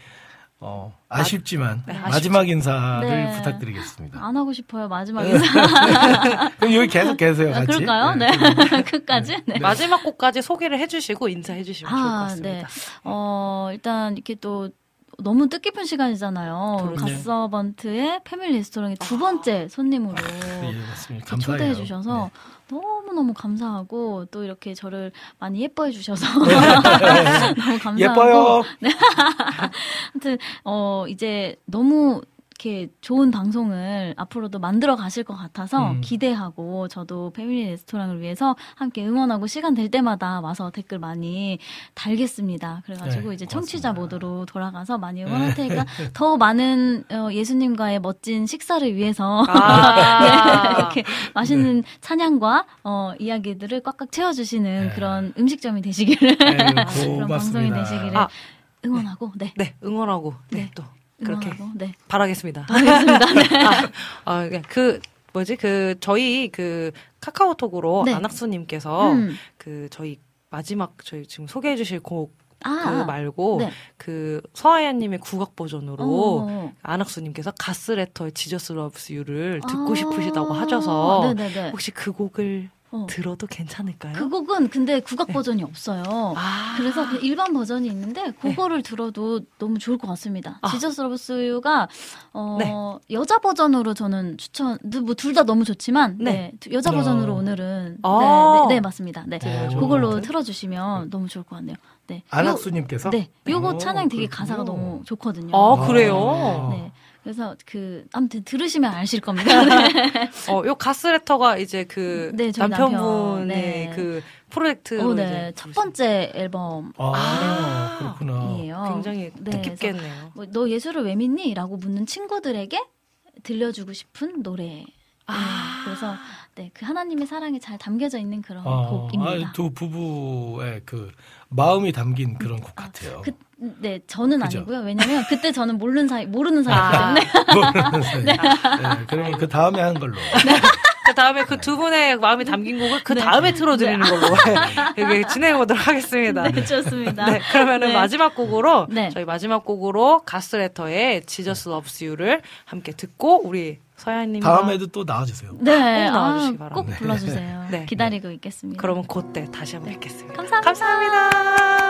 어, 아쉽지만 네, 마지막 인사를 네. 부탁드리겠습니다. 안 하고 싶어요. 마지막 네. 인사. 그럼 여기 계속 계세요, 아, 같이. 그럴까요? 네. 끝까지? 네. 마지막 곡까지 소개를 해주시고 인사해 주시면 좋을 것 아, 같습니다. 네. 어, 일단 이렇게 또 너무 뜻깊은 시간이잖아요. 그럼요. 갓서번트의 패밀리 레스토랑의 두 번째 손님으로 예, 맞습니다. 이렇게 감사해요. 초대해 주셔서 너무너무 감사하고 또 이렇게 저를 많이 예뻐해 주셔서 너무 감사하고 네. 예뻐요. 하여튼 어 이제 너무 이렇게 좋은 방송을 앞으로도 만들어 가실 것 같아서 음. 기대하고 저도 패밀리 레스토랑을 위해서 함께 응원하고 시간 될 때마다 와서 댓글 많이 달겠습니다. 그래가지고 네, 이제 청취자. 모드로 돌아가서 많이 응원할 테니까 더 많은 어, 예수님과의 멋진 식사를 위해서 아. 네, 이렇게 맛있는 찬양과 어, 이야기들을 꽉꽉 채워주시는 네. 그런 음식점이 되시기를 그런 방송이 고맙습니다. 되시기를 아. 응원하고 네 네, 응원하고 네, 네. 또 그렇게 응원하고 네 바라겠습니다. 바라겠습니다. 네. 아, 아, 그- 그 뭐지 그 저희 그 카카오톡으로 네. 안학수님께서 음. 그 저희 마지막 저희 지금 소개해주실 곡그 아, 말고 네. 그 서하얀님의 국악 버전으로 어. 안학수님께서 갓서번트의 Jesus Loves You를 듣고 아. 싶으시다고 하셔서 네네네. 혹시 그 곡을 어. 들어도 괜찮을까요? 그 곡은 근데 국악 버전이 없어요. 아. 그래서 그냥 일반 버전이 있는데 그거를 들어도 너무 좋을 것 같습니다. 아. Jesus Loves You가 어, 네. 여자 버전으로 저는 추천 뭐 둘 다 너무 좋지만 네. 네. 두- 여자 어. 버전으로 오늘은 아. 네, 네, 네, 맞습니다. 네. 네, 그걸로 좋은 틀어 주시면 너무 좋을 것 같네요. 네. 안학수 님께서? 요, 네. 요거 오, 찬양 되게 그렇군요. 가사가 너무 좋거든요. 아, 그래요? 네. 그래서 그 아무튼 들으시면 아실 겁니다. 네. 어, 요 가스레터가 이제 그 네, 남편분의 남편. 네. 그 프로젝트로 어, 네. 첫 번째 앨범 아, 아. 그렇구나. 이에요. 굉장히 네, 뜻깊겠네요. 뭐, 너 예수를 왜 믿니? 라고 묻는 친구들에게 들려주고 싶은 노래. 아. 네, 그래서 네, 그 하나님의 사랑이 잘 담겨져 있는 그런 아, 곡입니다. 아, 두 부부의 그 마음이 담긴 그런 곡 같아요. 그, 네, 저는 그죠? 아니고요. 왜냐면 그때 저는 모르는 사이 모르는 아. 사이였기 때문에. 모르는 사이. 네, 그러면 그 다음에 한 걸로. 그 다음에 그 두 분의 마음이 담긴 곡을 그 네. 다음에 틀어드리는 걸로 이렇게 진행해 보도록 하겠습니다. 네, 좋습니다. 네, 그러면은 네. 마지막 곡으로 네. 저희 마지막 곡으로 갓서번트의 Jesus Loves You를 함께 듣고 우리 서하얀님 다음에도 또 나와주세요. 네, 꼭 나와주시기 아, 바랍니다. 꼭 불러주세요. 네. 기다리고 있겠습니다. 그러면 그때 다시 한번 뵙겠습니다. 감사합니다. 감사합니다.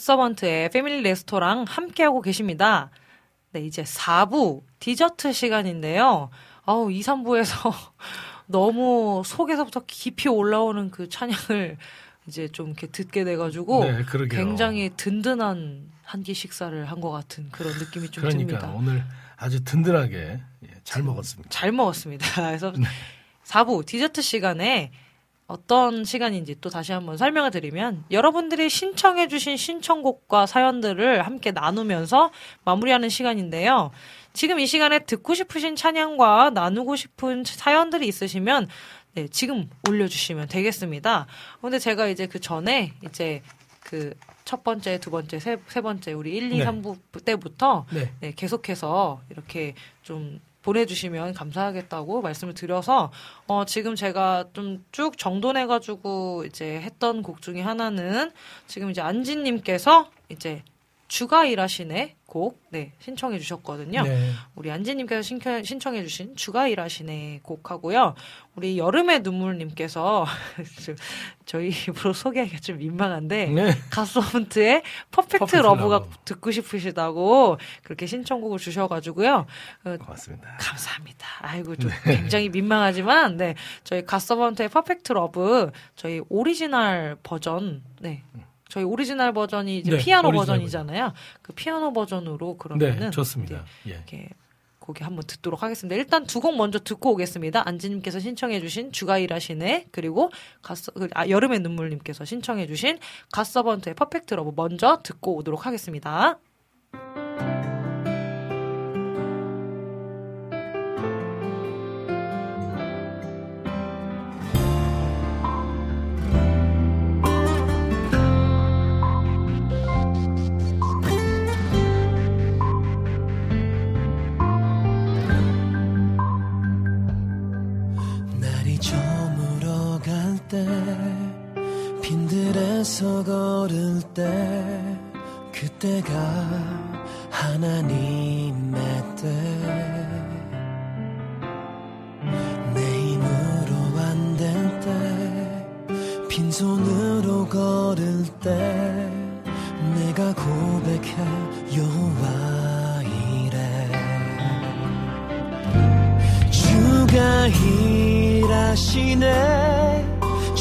갓서번트의 패밀리 레스토랑 함께하고 계십니다. 네, 이제 4부 디저트 시간인데요. 아우, 2, 3부에서 너무 속에서부터 깊이 올라오는 그 찬양을 이제 좀 이렇게 듣게 돼가지고 네. 굉장히 든든한 한 끼 식사를 한 것 같은 그런 느낌이 좀 그러니까 듭니다. 오늘 아주 든든하게 예, 잘 먹었습니다. 잘 먹었습니다. 그래서 네. 4부 디저트 시간에 어떤 시간인지 또 다시 한번 설명을 드리면 여러분들이 신청해주신 신청곡과 사연들을 함께 나누면서 마무리하는 시간인데요. 지금 이 시간에 듣고 싶으신 찬양과 나누고 싶은 사연들이 있으시면 네, 지금 올려주시면 되겠습니다. 근데 제가 이제 그 전에 이제 그 첫 번째, 두 번째, 세, 세 번째 우리 1, 2, 네. 3부 때부터 네. 네, 계속해서 이렇게 좀 보내주시면 감사하겠다고 말씀을 드려서 어, 지금 제가 좀 쭉 정돈해가지고 이제 했던 곡 중에 하나는 지금 이제 안지님께서 이제 주가 일하시네 곡 네, 신청해 주셨거든요. 네. 우리 안지님께서 신청, 신청해 주신 주가 일하시네 곡하고요. 우리 여름의 눈물님께서 좀 저희 입으로 소개하기가 좀 민망한데 네. 갓서번트의 Perfect, Perfect Love가 Love. 듣고 싶으시다고 그렇게 신청곡을 주셔가지고 어, 고맙습니다. 감사합니다. 아이고 좀 굉장히 민망하지만 네 저희 갓서번트의 Perfect Love 저희 오리지널 버전 네 저희 오리지널 버전이 이제 네, 피아노 버전이잖아요. 그 피아노 버전으로 그러면은 네, 좋습니다. 예. 이렇게 곡이 한번 듣도록 하겠습니다. 일단 두 곡 먼저 듣고 오겠습니다. 안지님께서 신청해주신 주가 일하시네 그리고 가서 아, 여름의 눈물님께서 신청해주신 가서번트의 퍼펙트 러브 먼저 듣고 오도록 하겠습니다. 때 빈들에서 걸을 때 그때가 하나님의 때내 힘으로 안 될 때 빈손으로 걸을 때 내가 고백해 여호와 이래. 주가 일하시네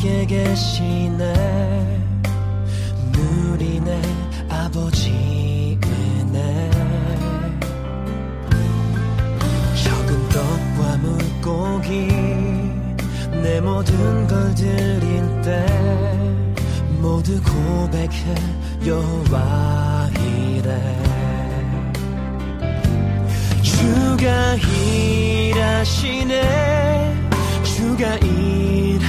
함께 계시네. 누리네 아버지 은혜. 적은 떡과 물고기 내 모든 걸 드릴 때 모두 고백해 여호와 이래. 주가 일하시네. 주가 일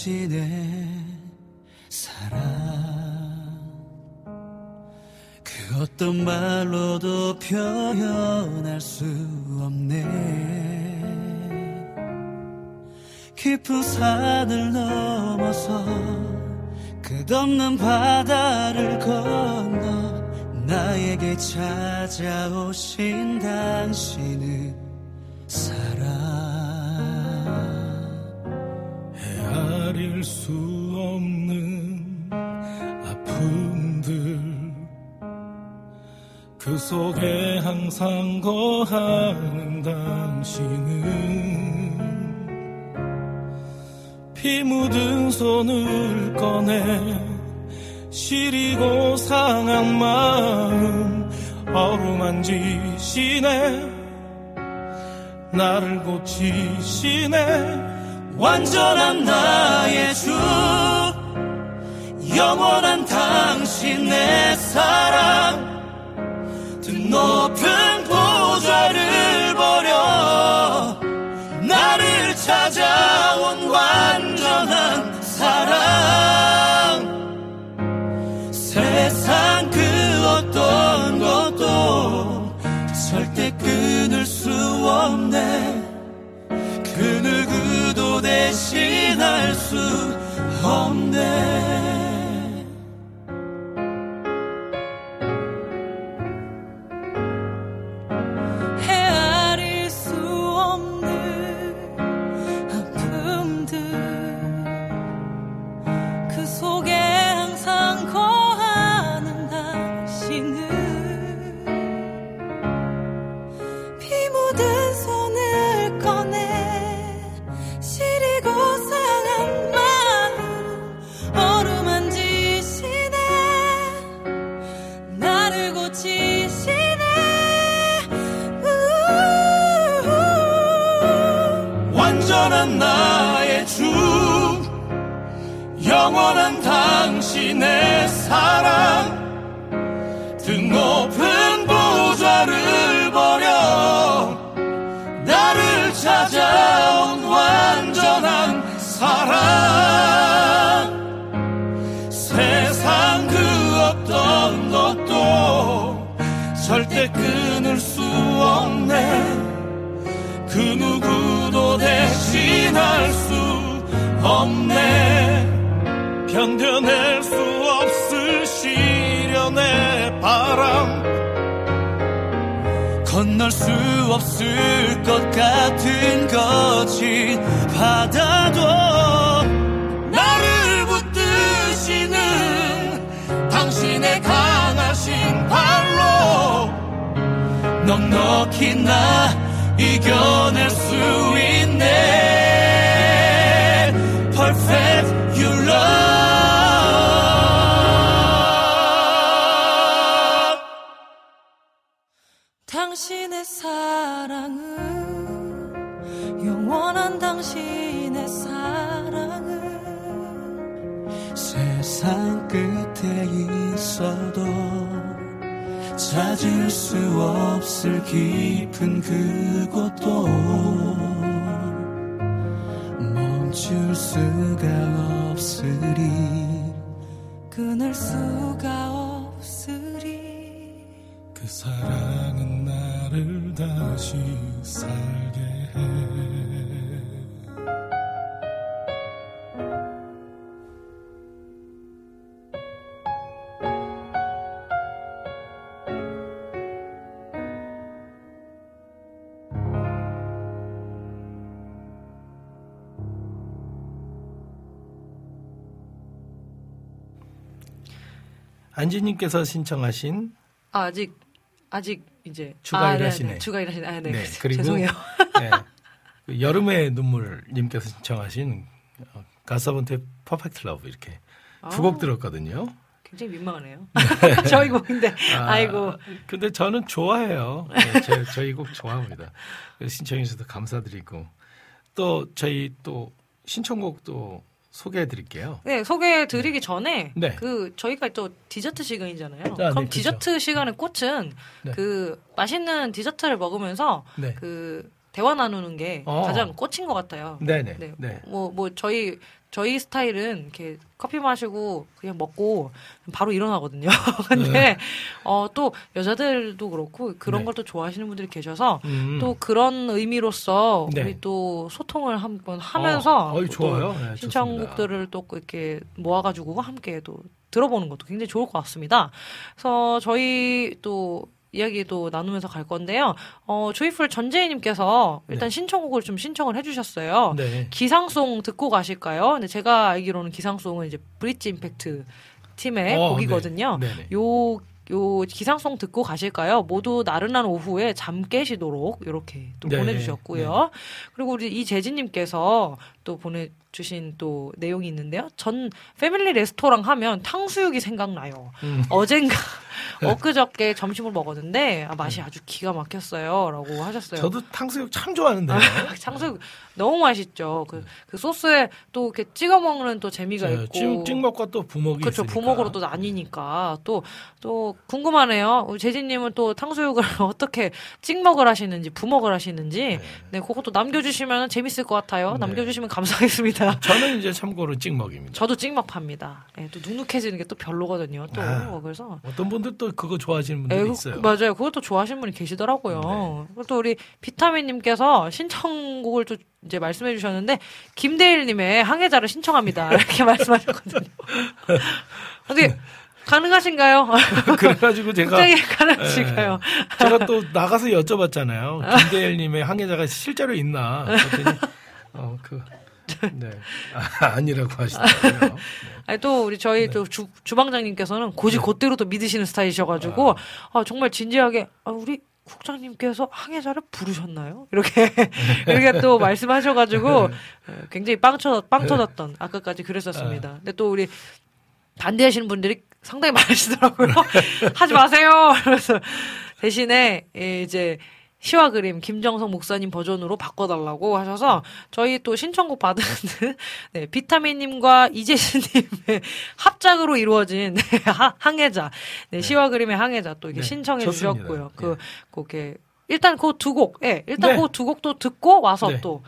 당신의 사랑. 그 어떤 말로도 표현할 수 없네. 깊은 산을 넘어서 끝없는 바다를 건너 나에게 찾아오신 당신은 사랑 헤아릴 수 없는 아픔들. 그 속에 항상 거하는 당신은 피 묻은 손을 꺼내 시리고 상한 마음 어루만지시네. 나를 고치시네 완전한 나의 주 영원한 당신의 사랑. 드높은 보좌를 버려 나를 찾아온 완전한 사랑. 세상 그 어떤 것도 절대 끊을 수 없네. 그 누구도 대신할 수 없네 영원한 당신의 사랑. 드높은 보좌를 버려. 나를 찾아온 완전한 사랑. 세상 그 어떤 것도 절대 끊을 수 없네. 그 누구도 대신할 수 없네 견뎌낼 수 없을 시련의 바람. 건널 수 없을 것 같은 거친 바다도 나를 붙드시는 당신의 강하신 발로 넉넉히 나 이겨낼 수 있네. Perfect you love 당신의 사랑은 영원한 당신의 사랑은 세상 끝에 있어도 찾을 수 없을 깊은 그곳도 멈출 수가 없으리. 끊을 수가 없으리. 그 사랑은 나를 다시 살게 해. 안지님께서 신청하신 아, 아직 아직 이제 주가 아, 일하시네. 네, 네. 주가 일하시네. 아, 네. 네, 그래서 그리고 죄송해요. 네, 그 여름의 눈물님께서 신청하신 어, 갓서번트의 Perfect Love 이렇게 두곡 아. 들었거든요. 굉장히 민망하네요. 저희 곡인데. 아, 아이고. 근데 저는 좋아해요. 네, 제, 저희 곡 좋아합니다. 그래서 신청해 주셔서 감사드리고 또 저희 또 신청곡도 소개해 드릴게요. 네, 소개해 드리기 전에 네. 그 저희가 또 디저트 시간이잖아요. 네, 그럼 그렇죠. 디저트 시간의 꽃은 네. 그 맛있는 디저트를 먹으면서 네. 그 대화 나누는 게 어. 가장 꽃인 것 같아요. 네네. 네. 네. 뭐, 뭐, 저희, 저희 스타일은 이렇게 커피 마시고 그냥 먹고 바로 일어나거든요. 근데, 네. 어, 또 여자들도 그렇고 그런 네. 걸또 좋아하시는 분들이 계셔서 음. 또 그런 의미로서 네. 우리 또 소통을 한번 하면서 어, 좋아요. 네, 신청곡들을 또 이렇게 모아가지고 함께 또 들어보는 것도 굉장히 좋을 것 같습니다. 그래서 저희 또 이야기도 나누면서 갈 건데요. 어, 조이풀 전재희님께서 일단 신청곡을 좀 신청을 해주셨어요. 네. 기상송 듣고 가실까요? 근데 제가 알기로는 기상송은 이제 브릿지 임팩트 팀의 어, 곡이거든요. 네. 요, 요 기상송 듣고 가실까요? 모두 나른한 오후에 잠 깨시도록 이렇게 또 네, 보내주셨고요. 그리고 우리 이재진님께서 또 보내주신 또 내용이 있는데요. 전 패밀리 레스토랑 하면 탕수육이 생각나요. 음. 어젠가 엊그저께 점심을 먹었는데 아, 맛이 아주 기가 막혔어요.라고 하셨어요. 저도 탕수육 참 좋아하는데요. 탕수육 너무 맛있죠. 그, 그 소스에 또 이렇게 찍어 먹는 또 재미가 저 있고. 찍- 찍먹과 또 부먹이 그렇죠. 있으니까. 부먹으로 또 나뉘니까 또, 또 궁금하네요. 재진님은 또 탕수육을 어떻게 찍먹을 하시는지, 부먹을 하시는지. 네, 그것도 남겨주시면 재밌을 것 같아요. 네. 남겨주시면 감사하겠습니다. 저는 이제 참고로 찍먹입니다. 저도 찍먹 팝니다. 네, 또 눅눅해지는 게 또 별로거든요. 또. 아. 그래서. 어떤 분들 또 그거 좋아하시는 분들이 예, 그- 있어요. 네. 맞아요. 그것도 좋아하시는 분이 계시더라고요. 그리고 또 우리 비타민님께서 신청곡을 또 이제 말씀해 주셨는데, 김대일님의 항해자를 신청합니다. 이렇게 말씀하셨거든요. 어떻게, 가능하신가요? 그래가지고 제가 가능하신가요? 예, 제가 또 나가서 여쭤봤잖아요. 김대일님의 항해자가 실제로 있나? 어, 그, 네. 아, 아니라고 하시더라고요. 아니, 또 우리 저희 네. 또 주, 주방장님께서는 고지 곧대로 또 믿으시는 스타일이셔가지고, 아, 정말 진지하게, 아, 우리 국장님께서 항해자를 부르셨나요? 이렇게, 이렇게 또 말씀하셔가지고, 어, 굉장히 빵, 쳐, 빵 터졌던, 아까까지 그랬었습니다. 근데 또 우리 반대하시는 분들이 상당히 많으시더라고요. 하지 마세요! 그래서 대신에, 예, 이제, 시와 그림 김정성 목사님 버전으로 바꿔달라고 하셔서 저희 또 신청곡 받은 네, 비타민님과 이재신님의 합작으로 이루어진 네, 하- 항해자 네, 시와 그림의 항해자 또 이렇게 네, 신청해 좋습니다. 주셨고요. 그 그게 일단 그 두 곡, 예, 일단 네. 그두 곡도 듣고 와서 네. 또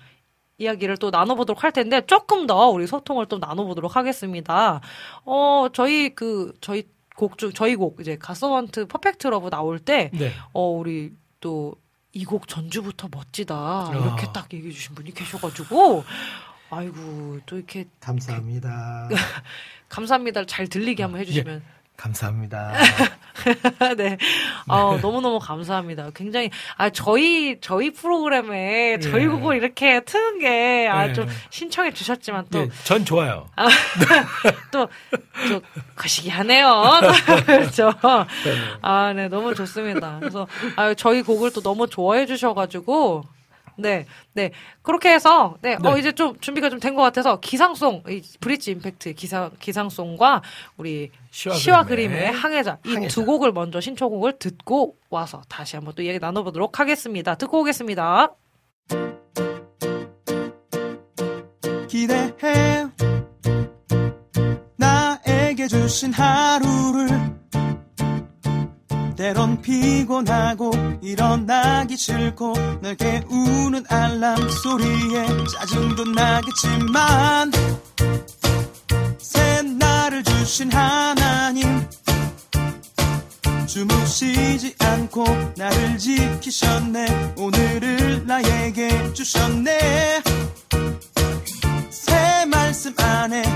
이야기를 또 나눠보도록 할 텐데 조금 더 우리 소통을 또 나눠보도록 하겠습니다. 어 저희 그 저희 곡 중 저희 곡 이제 갓서번트 Perfect Love 나올 때 네. 어, 우리 또 이 곡 전주부터 멋지다. 이렇게 아. 딱 얘기해 주신 분이 계셔가지고, 아이고, 또 이렇게 감사합니다. 감사합니다. 잘 들리게 한번 해주시면. 감사합니다. 네. 아, 너무너무 감사합니다. 굉장히, 아, 저희, 저희 프로그램에 저희 예. 곡을 이렇게 트는 게, 아, 예. 좀 신청해 주셨지만 또, 네, 전 좋아요. 아, 또, 또, 거시기 하네요. 그렇죠. 아, 네, 너무 좋습니다. 그래서, 아, 저희 곡을 또 너무 좋아해 주셔가지고, 네, 네. 그렇게 해서, 네, 어, 네. 이제 좀 준비가 좀 된 것 같아서, 기상송, 이 브릿지 임팩트 기상, 기상송과 우리 시와 시와, 그림의 그림의 항해자, 이 항해자. 두 곡을 먼저 신청곡을 듣고 와서 다시 한번 또 얘기 나눠보도록 하겠습니다. 듣고 오겠습니다. 기대해 나에게 주신 하루를 때론 피곤하고 일어나기 싫고 널 깨우는 알람 소리에 짜증도 나겠지만 새 날을 주신 하나님 주무시지 않고 나를 지키셨네. 오늘을 나에게 주셨네. 새 말씀 안에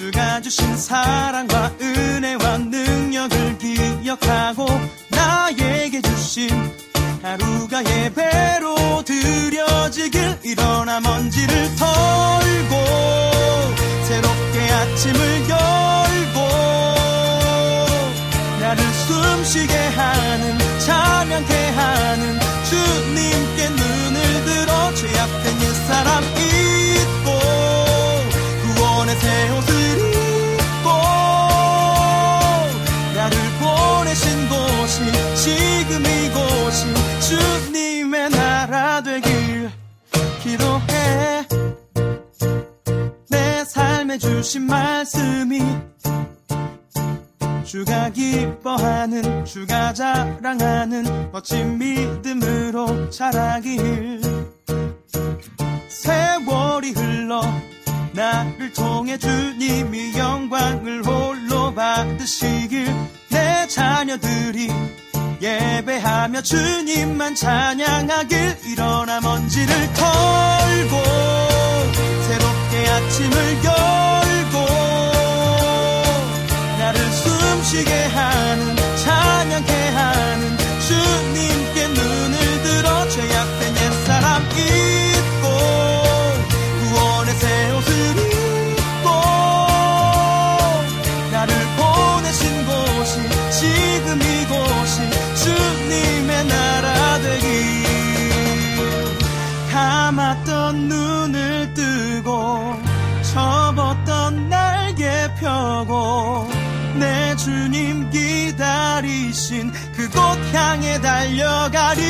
주가 주신 사랑과 은혜와 능력을 기억하고 나에게 주신 하루가 예배로 드려지길 일어나 먼지를 털고 새롭게 아침을 열고 나를 숨쉬게 하는 찬양케 하는 주님께 눈을 들어 죄악된 옛사람 잊고 구원의 새 옷. 지금 이곳이 주님의 나라 되길 기도해. 내 삶에 주신 말씀이 주가 기뻐하는 주가 자랑하는 멋진 믿음으로 자라길. 세월이 흘러 나를 통해 주님이 영광을 홀로 받으시길. 내 자녀들이 예배하며 주님만 찬양하길 일어나 먼지를 털고 새롭게 아침을 열고 나를 숨쉬게 하는 찬양케 하는 주님께 눈을 들어 죄악된 옛사람 이 눈을 뜨고 접었던 날개 펴고 내 주님 기다리신 그곳 향해 달려가리.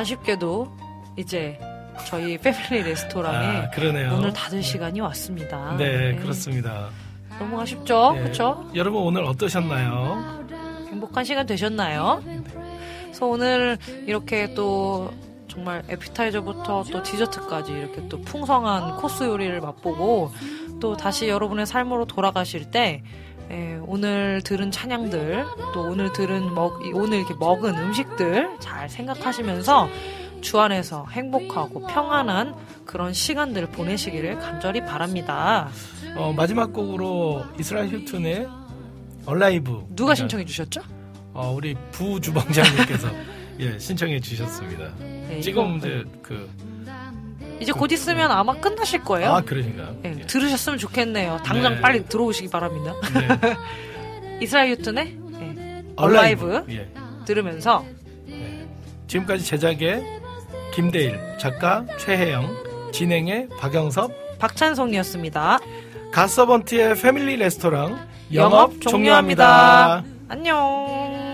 아쉽게도 이제 저희 패밀리 레스토랑에 아. 오늘 닫을 시간이 왔습니다. 네, 그렇습니다. 너무 아쉽죠? 네. 그렇죠? 여러분 오늘 어떠셨나요? 행복한 시간 되셨나요? 그래서 오늘 이렇게 또 정말 에피타이저부터 또 디저트까지 이렇게 또 풍성한 코스 요리를 맛보고 또 다시 여러분의 삶으로 돌아가실 때 예, 오늘 들은 찬양들 또 오늘 들은 먹 오늘 이렇게 먹은 음식들 잘 생각하시면서 주 안에서 행복하고 평안한 그런 시간들을 보내시기를 간절히 바랍니다. 어, 마지막 곡으로 이스라엘 휴튼의 Alive 누가 신청해 주셨죠? 어, 우리 부 주방장님께서 예, 신청해 주셨습니다. 네, 지금 이제 그 이제 곧 있으면 아마 끝나실 거예요. 아, 그러신가요? 예, 들으셨으면 좋겠네요. 당장 네. 빨리 들어오시기 바랍니다. 네. 이스라엘 휴튼의 예, Alive. Alive 예. 들으면서 지금까지 제작의 김대일, 작가 최혜영, 진행의 박영섭, 박찬송이었습니다. 갓서번트의 패밀리 레스토랑 영업, 영업 종료합니다. 종료합니다. 안녕.